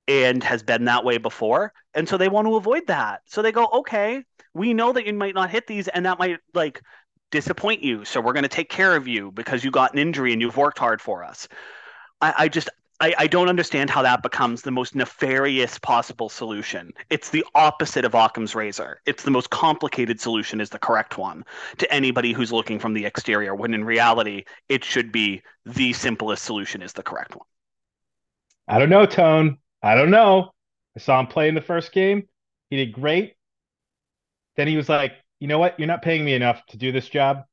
and has been that way before. And so they want to avoid that. So they go, okay, we know that you might not hit these and that might like disappoint you. So we're going to take care of you because you got an injury and you've worked hard for us. I, I just, I, I, don't understand how that becomes the most nefarious possible solution. It's the opposite of Occam's razor. It's the most complicated solution is the correct one to anybody who's looking from the exterior, when in reality, it should be the simplest solution is the correct one. I don't know, Tone. I don't know. I saw him play in the first game. He did great. Then he was like, you know what? You're not paying me enough to do this job.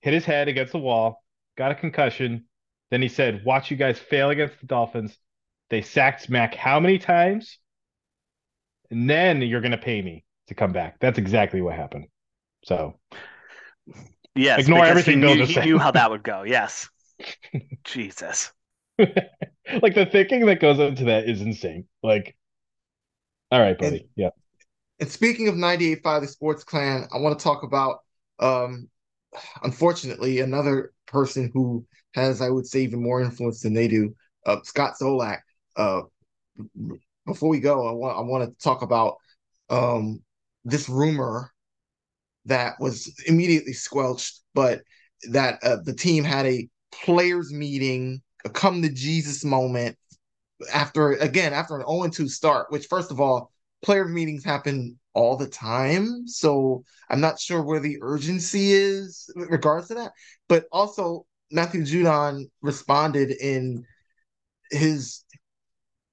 Hit his head against the wall, got a concussion. Then he said, watch you guys fail against the Dolphins. They sacked Mac how many times? And then you're going to pay me to come back. That's exactly what happened. So, yes, ignore everything he Bill knew, he said. knew how that would go. Yes. Jesus. like the thinking that goes into that is insane. Like, all right, buddy. And- yeah. And speaking of 98.5 The Sports Clan, I want to talk about, um, unfortunately, another person who has, I would say, even more influence than they do, uh, Scott Zolak. Uh, before we go, I want I want to talk about um, this rumor that was immediately squelched, but that uh, the team had a players meeting, a come to Jesus moment after again after an 0-2 start, which first of all, player meetings happen all the time. So I'm not sure where the urgency is in regards to that. But also Matthew Judon responded in his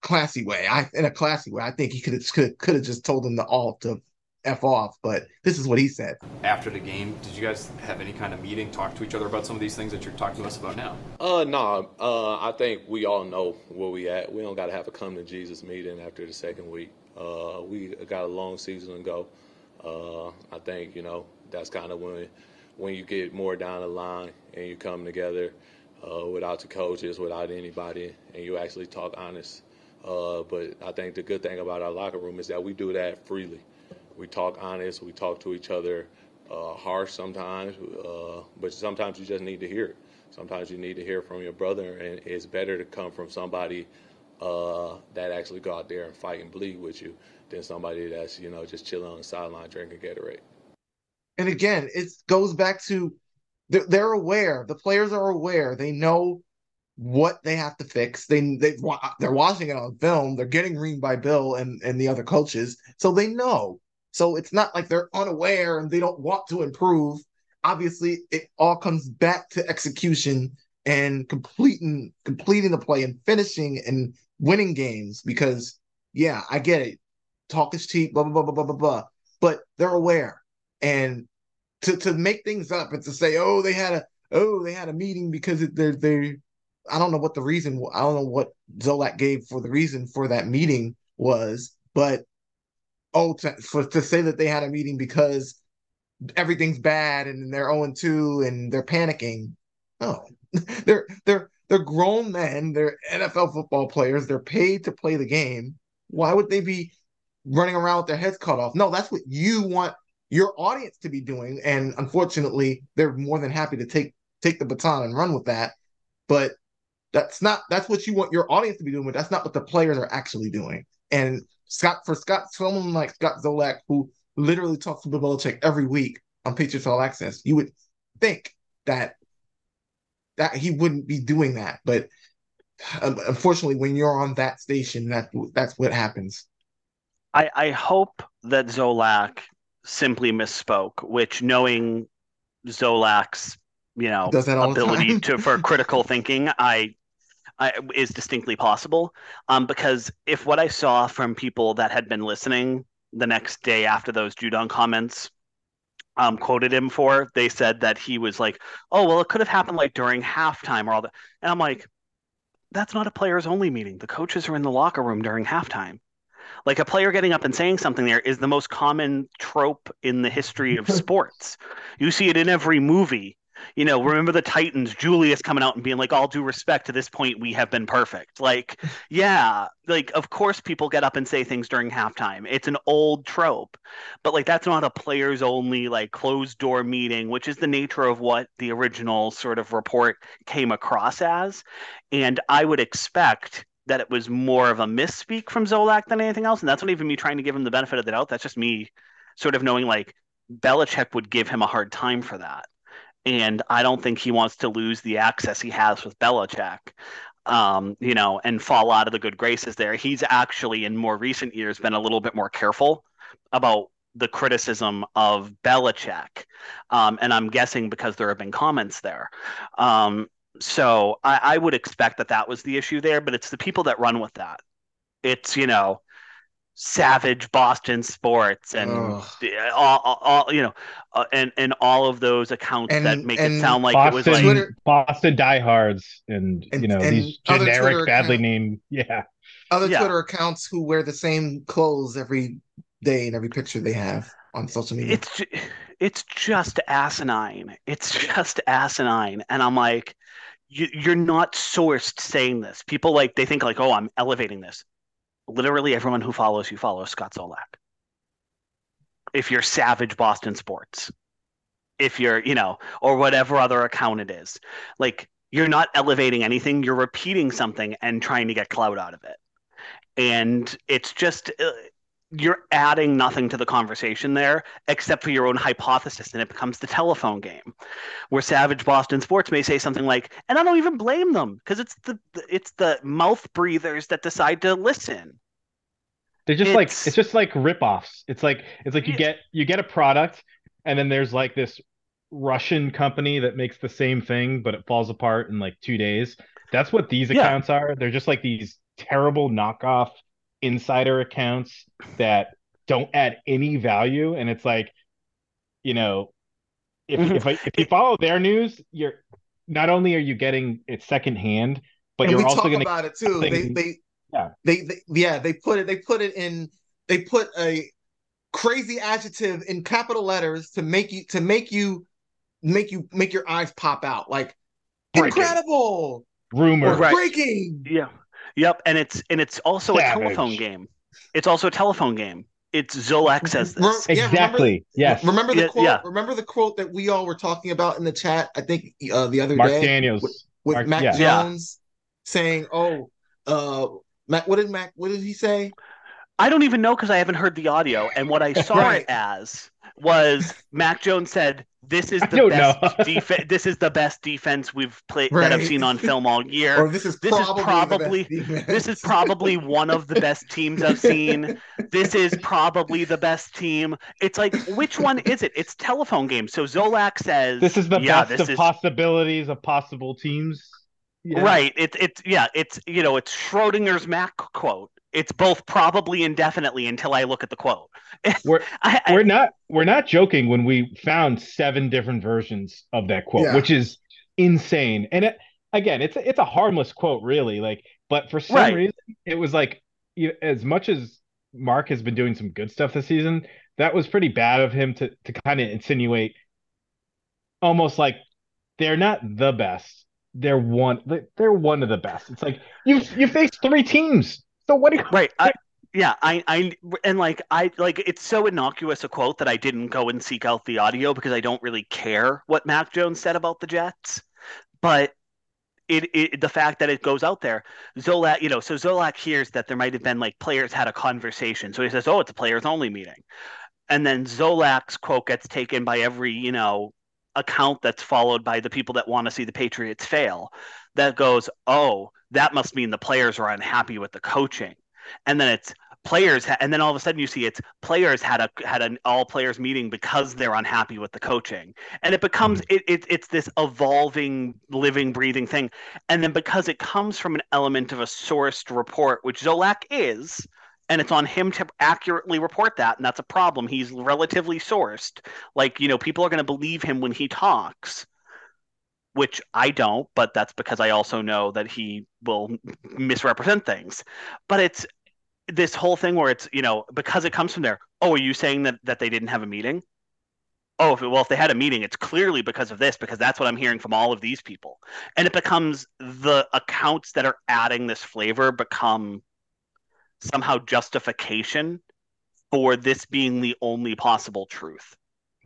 classy way. I in a classy way. I think he could have could could have just told him to all to F off, but this is what he said. After the game, did you guys have any kind of meeting, talk to each other about some of these things that you're talking to us about now? Uh, no. Uh, I think we all know where we at. We don't got to have a come to Jesus meeting after the second week. Uh, we got a long season to go. Uh, I think you know that's kind of when when you get more down the line and you come together uh, without the coaches, without anybody, and you actually talk honest. Uh, but I think the good thing about our locker room is that we do that freely. We talk honest. We talk to each other uh, harsh sometimes, uh, but sometimes you just need to hear it. Sometimes you need to hear from your brother, and it's better to come from somebody uh, that actually go out there and fight and bleed with you than somebody that's you know just chilling on the sideline drinking Gatorade. And again, it goes back to they're, they're aware. The players are aware. They know what they have to fix. They they they're watching it on film. They're getting reamed by Bill and and the other coaches, so they know. So it's not like they're unaware and they don't want to improve. Obviously, it all comes back to execution and completing completing the play and finishing and winning games. Because yeah, I get it. Talk is cheap. Blah blah blah blah blah blah. But they're aware and to to make things up and to say, oh, they had a oh they had a meeting because they're they I don't know what the reason I don't know what Zolak gave for the reason for that meeting was, but oh to, for to say that they had a meeting because everything's bad and they're 0 2 and they're panicking. No. Oh. they're they're they're grown men, they're NFL football players, they're paid to play the game. Why would they be running around with their heads cut off? No, that's what you want your audience to be doing. And unfortunately, they're more than happy to take take the baton and run with that. But that's not that's what you want your audience to be doing, but that's not what the players are actually doing. And Scott for Scott someone like Scott Zolak, who literally talks to Bill Belichick every week on Patriots All Access, you would think that that he wouldn't be doing that. But um, unfortunately, when you're on that station, that that's what happens. I, I hope that Zolak simply misspoke, which knowing Zolak's you know ability to for critical thinking, I I, is distinctly possible. Um, because if what I saw from people that had been listening the next day after those Judon comments um, quoted him for, they said that he was like, "Oh, well, it could have happened like during halftime or all that," and I'm like, "That's not a players only meeting. The coaches are in the locker room during halftime." Like a player getting up and saying something there is the most common trope in the history of sports. You see it in every movie you know, remember the Titans, Julius coming out and being like, all due respect to this point, we have been perfect. Like, yeah, like, of course people get up and say things during halftime. It's an old trope, but like, that's not a players only, like, closed door meeting, which is the nature of what the original sort of report came across as. And I would expect that it was more of a misspeak from Zolak than anything else. And that's not even me trying to give him the benefit of the doubt. That's just me sort of knowing like Belichick would give him a hard time for that and I don't think he wants to lose the access he has with Belichick. Um, you know, and fall out of the good graces there. He's actually in more recent years been a little bit more careful about the criticism of Belichick. Um, and I'm guessing because there have been comments there. Um, so I, I, would expect that that was the issue there, but it's the people that run with that. It's, you know, savage Boston sports and all, all, all, you know, uh, and and all of those accounts and, that make it sound like Boston, it was like Twitter, Boston diehards and, and you know and these generic, badly account, named, yeah, other yeah. Twitter accounts who wear the same clothes every day in every picture they have on social media. It's it's just asinine. It's just asinine, and I'm like. You, you're not sourced saying this. People like they think like, oh, I'm elevating this literally everyone who follows you follows Scott Zolak. If you're Savage Boston Sports, if you're, you know, or whatever other account it is, like you're not elevating anything, you're repeating something and trying to get clout out of it. And it's just, uh, you're adding nothing to the conversation there except for your own hypothesis and it becomes the telephone game where savage boston sports may say something like and i don't even blame them because it's the it's the mouth breathers that decide to listen. They're just it's, like it's just like rip-offs. It's like it's like you get you get a product and then there's like this russian company that makes the same thing but it falls apart in like two days. That's what these accounts yeah. are. They're just like these terrible knockoff insider accounts that don't add any value. And it's like you know if if, I, if you follow their news you're not only are you getting it secondhand but and you're also going to about it too. They they yeah. they, they yeah they put it they put it in they put a crazy adjective in capital letters to make you to make you make you make your eyes pop out. Like breaking. incredible! Rumor. Right. breaking! Yeah Yep, and it's and it's also Savage. a telephone game. It's also a telephone game. It's Zolak says this. Yeah, exactly. Remember, yes. Remember the quote. Yeah. Remember the quote that we all were talking about in the chat. I think uh, the other Mark day. Daniels with, with Mark, Mac yeah. Jones saying, "Oh, uh, Mac. What did Mac? What did he say? I don't even know because I haven't heard the audio. And what I saw right. it as was Mac Jones said, "This is the best defense. This is the best defense we've played right. that I've seen on film all year. Or this is this probably, is probably this is probably one of the best teams I've seen. This is probably the best team. It's like which one is it? It's telephone game. So Zolak says, "This is the yeah, best of is... possibilities of possible teams." Yeah. Right. It's it's yeah. It's you know it's Schrodinger's Mac quote it's both probably indefinitely until I look at the quote. we're I, we're not we're not joking when we found seven different versions of that quote, yeah. which is insane. And it, again, it's it's a harmless quote, really. Like, but for some right. reason, it was like as much as Mark has been doing some good stuff this season, that was pretty bad of him to to kind of insinuate almost like they're not the best, they're one they're one of the best. It's like you you faced three teams. So what do you right? I, yeah, I I and like I like it's so innocuous a quote that I didn't go and seek out the audio because I don't really care what Mac Jones said about the Jets, but. It, it the fact that it goes out there, Zolak, you know, so Zolak hears that there might have been like players had a conversation, so he says, "Oh, it's a players only meeting," and then Zolak's quote gets taken by every you know account that's followed by the people that want to see the Patriots fail that goes, oh, that must mean the players are unhappy with the coaching. And then it's players ha- and then all of a sudden you see it's players had a had an all players meeting because they're unhappy with the coaching. And it becomes mm-hmm. it, it, it's this evolving living breathing thing. And then because it comes from an element of a sourced report which zolak is and it's on him to accurately report that and that's a problem. He's relatively sourced. Like you know people are going to believe him when he talks which i don't but that's because i also know that he will misrepresent things but it's this whole thing where it's you know because it comes from there oh are you saying that that they didn't have a meeting oh if well if they had a meeting it's clearly because of this because that's what i'm hearing from all of these people and it becomes the accounts that are adding this flavor become somehow justification for this being the only possible truth.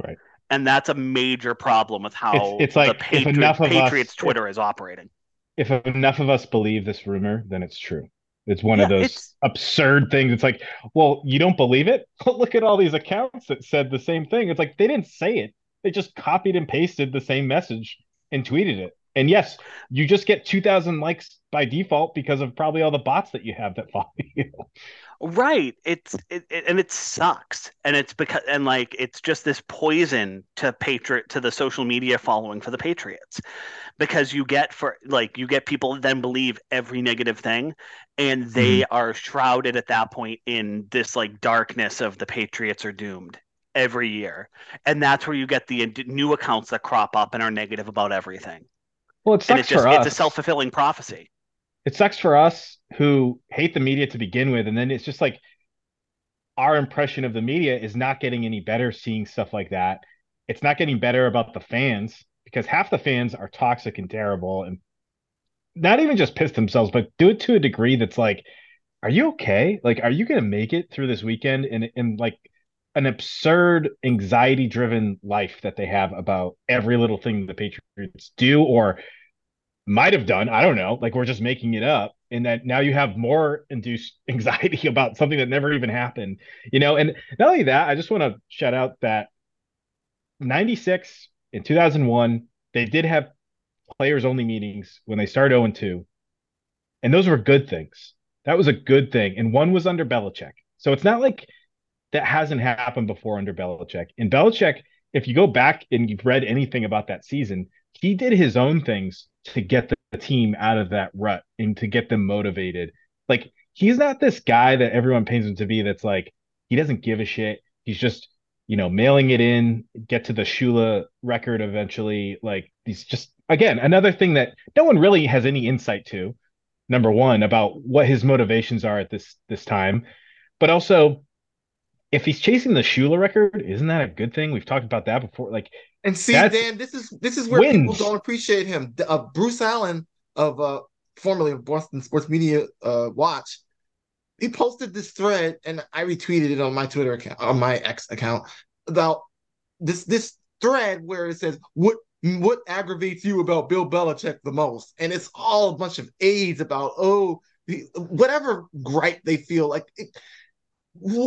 Right. And that's a major problem with how it's, it's like Patri- Patriots us, Twitter if, is operating. If enough of us believe this rumor, then it's true. It's one yeah, of those absurd things. It's like, well, you don't believe it? Look at all these accounts that said the same thing. It's like they didn't say it. They just copied and pasted the same message and tweeted it. And yes, you just get 2000 likes by default because of probably all the bots that you have that follow you. Right. It's it, it, and it sucks. And it's because and like it's just this poison to patriot to the social media following for the Patriots. Because you get for like you get people that then believe every negative thing and they mm-hmm. are shrouded at that point in this like darkness of the Patriots are doomed every year. And that's where you get the new accounts that crop up and are negative about everything. Well, it sucks it's just, for us. It's a self fulfilling prophecy. It sucks for us who hate the media to begin with, and then it's just like our impression of the media is not getting any better seeing stuff like that. It's not getting better about the fans because half the fans are toxic and terrible and not even just piss themselves, but do it to a degree that's like, are you okay? Like, are you going to make it through this weekend? And, and like, an absurd anxiety driven life that they have about every little thing the Patriots do or might have done. I don't know. Like we're just making it up. And that now you have more induced anxiety about something that never even happened, you know. And not only that, I just want to shout out that 96 in 2001, they did have players only meetings when they started 0 2. And those were good things. That was a good thing. And one was under Belichick. So it's not like that hasn't happened before under Belichick. And Belichick, if you go back and you've read anything about that season, he did his own things to get the team out of that rut and to get them motivated. Like he's not this guy that everyone paints him to be that's like he doesn't give a shit. He's just, you know, mailing it in, get to the Shula record eventually. Like he's just again another thing that no one really has any insight to. Number one, about what his motivations are at this this time. But also if he's chasing the Shula record, isn't that a good thing? We've talked about that before. Like, and see, Dan, this is this is where wins. people don't appreciate him. Uh, Bruce Allen of uh, formerly of Boston Sports Media uh, Watch, he posted this thread, and I retweeted it on my Twitter account, on my X account, about this this thread where it says what what aggravates you about Bill Belichick the most, and it's all a bunch of aides about oh whatever gripe they feel like. It,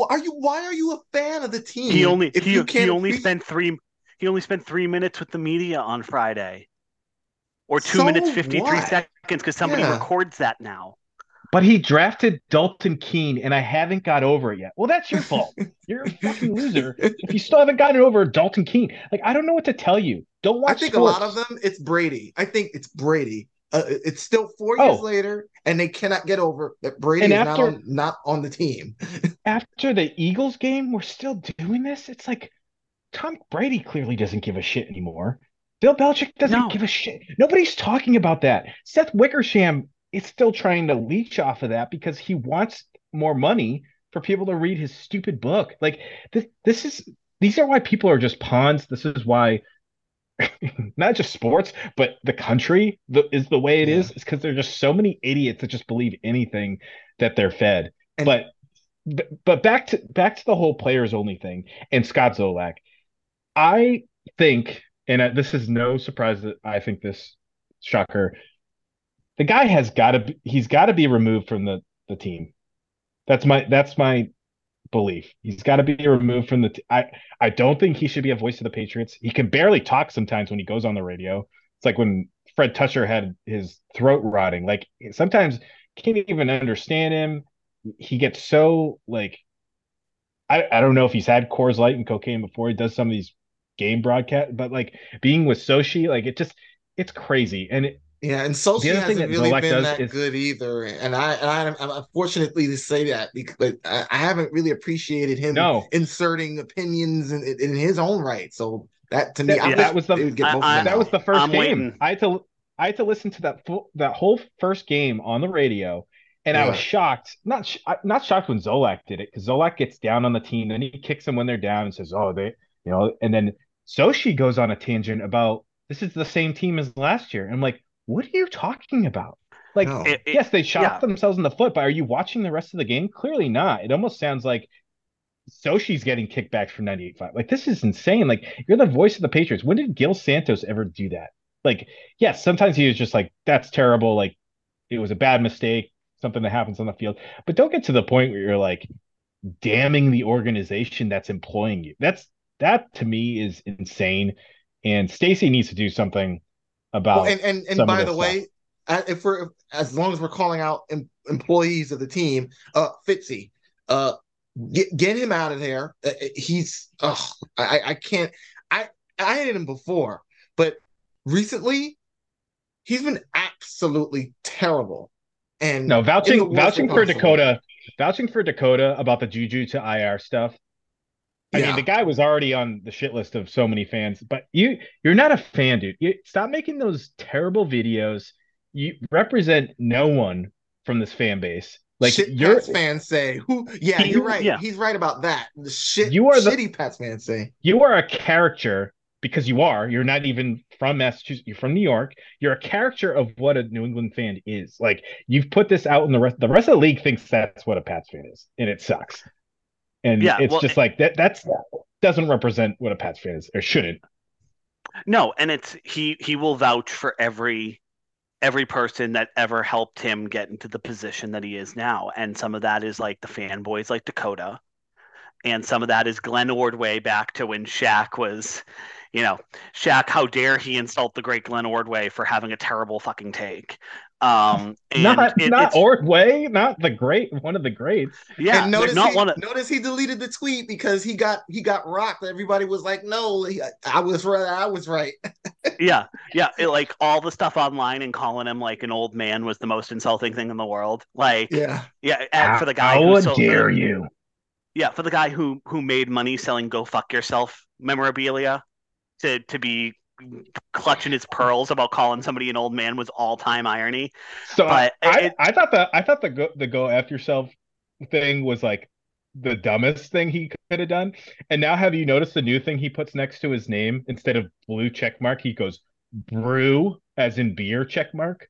are you? Why are you a fan of the team? He only he, he only spent three he only spent three minutes with the media on Friday, or two so minutes fifty three seconds because somebody yeah. records that now. But he drafted Dalton Keene, and I haven't got over it yet. Well, that's your fault. You're a fucking loser if you still haven't gotten over Dalton Keene. Like I don't know what to tell you. Don't watch. I think sports. a lot of them. It's Brady. I think it's Brady. Uh, it's still four years oh. later, and they cannot get over that Brady and is after, not, on, not on the team. after the Eagles game, we're still doing this. It's like Tom Brady clearly doesn't give a shit anymore. Bill Belichick doesn't no. give a shit. Nobody's talking about that. Seth Wickersham is still trying to leech off of that because he wants more money for people to read his stupid book. Like this, this is these are why people are just pawns. This is why not just sports, but the country the, is the way it Yeah. is. It's because there's just so many idiots that just believe anything that they're fed. And- but but back to back to the whole players only thing and Scott Zolak. I think, and uh, this is no surprise that I think this shocker. The guy has got to he's got to be removed from the the team. That's my that's my belief. He's got to be removed from the. T- I I don't think he should be a voice of the Patriots. He can barely talk sometimes when he goes on the radio. It's like when Fred Toucher had his throat rotting. Like sometimes can't even understand him. He gets so like I I don't know if he's had Coors Light and cocaine before he does some of these game broadcast, but like being with Socci, like it just it's crazy. And it, Yeah, and Socci The other thing hasn't that really Zolak been does that is- good either. And I, and I, I'm unfortunately to say that because I, I haven't really appreciated him No. inserting opinions in, in his own right. So that to me, That- I that was the- they would get I- both of I- that was the 1st I'm game. waiting. I had to I had to listen to that full, that whole first game on the radio, and I was shocked. Not sh- not shocked when Zolak did it because Zolak gets down on the team, then he kicks them when they're down and says, "Oh, they," you know, and then Socci goes on a tangent about this is the same team as last year. I'm like, what are you talking about? Like, No. It- it- yes, they shot yeah. themselves in the foot, but are you watching the rest of the game? Clearly not. It almost sounds like Socci's getting kickbacks from 98.5. Like, this is insane. Like, you're the voice of the Patriots. When did Gil Santos ever do that? Like, yes, sometimes he was just like, that's terrible. Like, it was a bad mistake, something that happens on the field. But don't get to the point where you're like damning the organization that's employing you. That's that to me is insane. And Stacy needs to do something about Well, and and, and by the way, uh, if we're as long as we're calling out em- employees of the team, uh, Fitzy, uh, get get him out of there. Uh, he's, ugh, I I can't. I I hated him before, but recently, he's been absolutely terrible. And No, vouching vouching for possible. Dakota, vouching for Dakota about the Juju to IR stuff. I Yeah. mean, the guy was already on the shit list of so many fans, but you you're not a fan, dude. You stop making those terrible videos. You represent no one from this fan base. Like shit you're Pats fans say, who? Yeah, He- you're right. yeah. He's right about that. The shit, You are the- shitty Pats fans say. you are a character because you are. You're not even from Massachusetts. You're from New York. You're a character of what a New England fan is. Like you've put this out in the rest. The rest of the league thinks that's what a Pats fan is, and it sucks. And Yeah, it's well, just like that. That's doesn't represent what a Pats fan is, or shouldn't. No, and it's he he will vouch for every every person that ever helped him get into the position that he is now. And some of that is like the fanboys like Dakota. And some of that is Glenn Ordway back to when Shaq was, you know, Shaq, how dare he insult the great Glenn Ordway for having a terrible fucking take. Um and not it- not it's- Ordway, not the great, one of the greats. yeah, and notice not he, one of notice he deleted the tweet because he got he got rocked. Everybody was like, "No, he, I was right. I was right." yeah yeah it, like all the stuff online and calling him like an old man was the most insulting thing in the world like Yeah, yeah and for the guy How who sold- dare you? yeah for the guy who who made money selling go fuck yourself memorabilia to to be clutching his pearls about calling somebody an old man was all-time irony So I, But I, it- I thought the I thought the go the go after yourself thing was like the dumbest thing he could have done. And now have you noticed the new thing he puts next to his name instead of blue check mark, he goes brew as in beer check mark.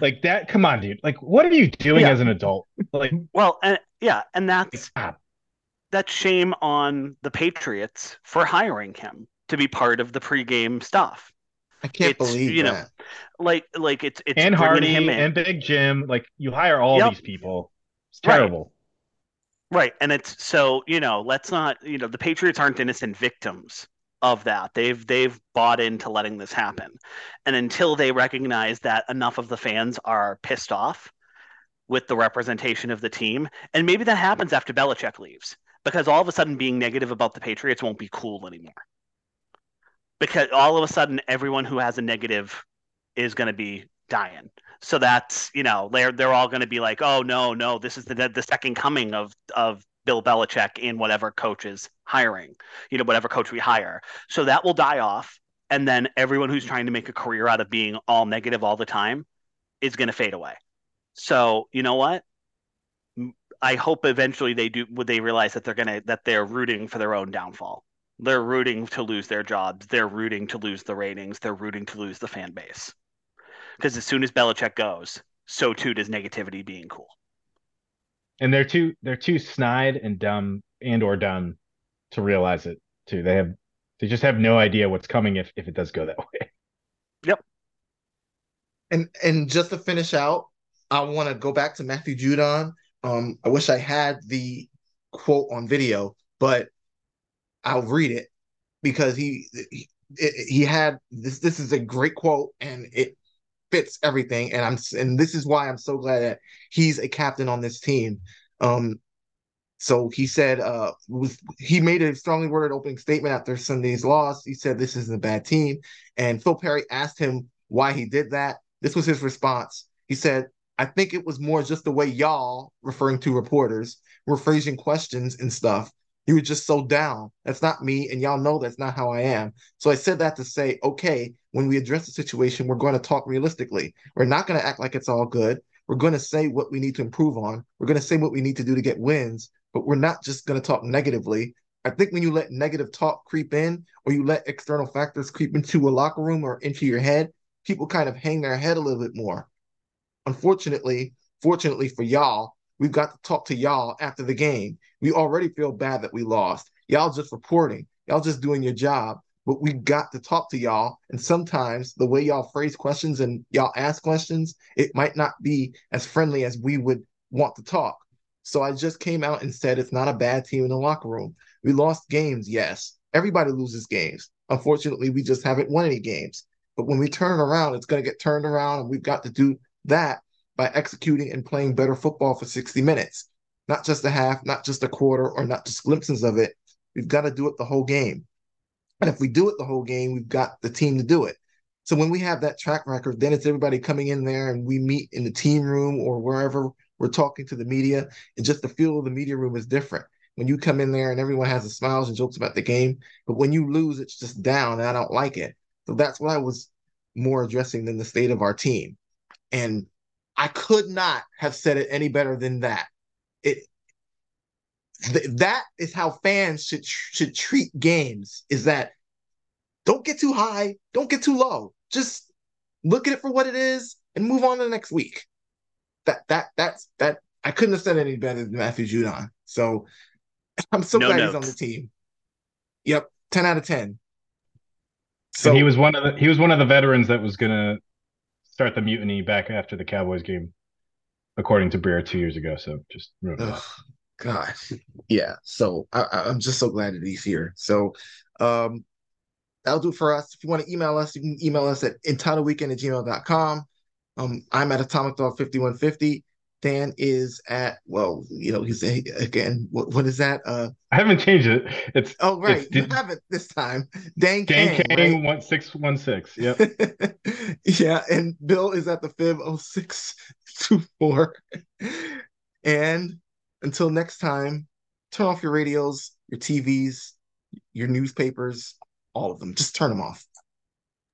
Like that, come on, dude. Like what are you doing Yeah. as an adult? Like well and yeah and that's ah, that's shame on the patriots for hiring him to be part of the pregame stuff I can't It's, believe you know, that. like like it's it's and Hardy him and Big Jim, like you hire all Yep. these people. It's Right. terrible. Right. And it's so, you know, let's not, you know, the Patriots aren't innocent victims of that. They've they've bought into letting this happen. And until they recognize that enough of the fans are pissed off with the representation of the team, and maybe that happens after Belichick leaves, because all of a sudden being negative about the Patriots won't be cool anymore. Because all of a sudden everyone who has a negative is going to be dying. So that's you know they're they're all going to be like, oh no no this is the the second coming of of Bill Belichick in whatever coach is hiring, you know whatever coach we hire. So that will die off, and then everyone who's trying to make a career out of being all negative all the time is going to fade away. So you know what? I hope eventually they do. Would they realize that they're gonna that they're rooting for their own downfall? They're rooting to lose their jobs. They're rooting to lose the ratings. They're rooting to lose the fan base. Because as soon as Belichick goes, so too does negativity being cool. And they're too they're too snide and dumb and or dumb to realize it too. They have they just have no idea what's coming if if it does go that way. Yep. And and just to finish out, I want to go back to Matthew Judon. Um, I wish I had the quote on video, but I'll read it because he he, he had this. This is a great quote, and it fits everything. And I'm and this is why I'm so glad that he's a captain on this team. Um, so he said, uh, he made a strongly worded opening statement after Sunday's loss. He said this isn't a bad team, and Phil Perry asked him why he did that. This was his response. He said, I think it was more just the way y'all, referring to reporters, were phrasing questions and stuff. You were just so down. That's not me, and y'all know that's not how I am. So I said that to say, okay, when we address the situation, we're going to talk realistically. We're not going to act like it's all good. We're going to say what we need to improve on. We're going to say what we need to do to get wins, but we're not just going to talk negatively. I think when you let negative talk creep in, or you let external factors creep into a locker room or into your head, people kind of hang their head a little bit more. Unfortunately, fortunately for y'all, we've got to talk to y'all after the game. We already feel bad that we lost. Y'all just reporting, y'all just doing your job, but we got to talk to y'all. And sometimes the way y'all phrase questions and y'all ask questions, it might not be as friendly as we would want to talk. So I just came out and said it's not a bad team in the locker room. We lost games, yes. Everybody loses games. Unfortunately, we just haven't won any games. But when we turn it around, it's going to get turned around, and we've got to do that by executing and playing better football for 60 minutes. Not just a half, not just a quarter, or not just glimpses of it. We've got to do it the whole game. And if we do it the whole game, we've got the team to do it. So when we have that track record, then it's everybody coming in there and we meet in the team room or wherever we're talking to the media. And just the feel of the media room is different. When you come in there and everyone has the smiles and jokes about the game, but when you lose, it's just down and I don't like it. So that's what I was more addressing than the state of our team. And I could not have said it any better than that. It th- that is how fans should should treat games. Is that don't get too high, don't get too low. Just look at it for what it is and move on to the next week. That that that's that. I couldn't have said any better than Matthew Judon. So I'm so No glad notes. he's on the team. Yep, ten out of ten. So and he was one of the he was one of the veterans that was gonna start the mutiny back after the Cowboys game, according to Breer two years ago. So just Ugh. God, yeah. So I, I'm just so glad that he's here. So um, that'll do for us. If you want to email us, you can email us at entitledweekend at gmail.com. Um, I'm at Atomic Dog 5150. Dan is at, well, you know, he's a, again, what, what is that? Uh, I haven't changed it. It's oh, right. It's You haven't this time. Dan Dan Kang, Kang right? one six one six. Yep. yeah, and Bill is at the fib 0624. and until next time, turn off your radios, your TVs, your newspapers, all of them. Just turn them off.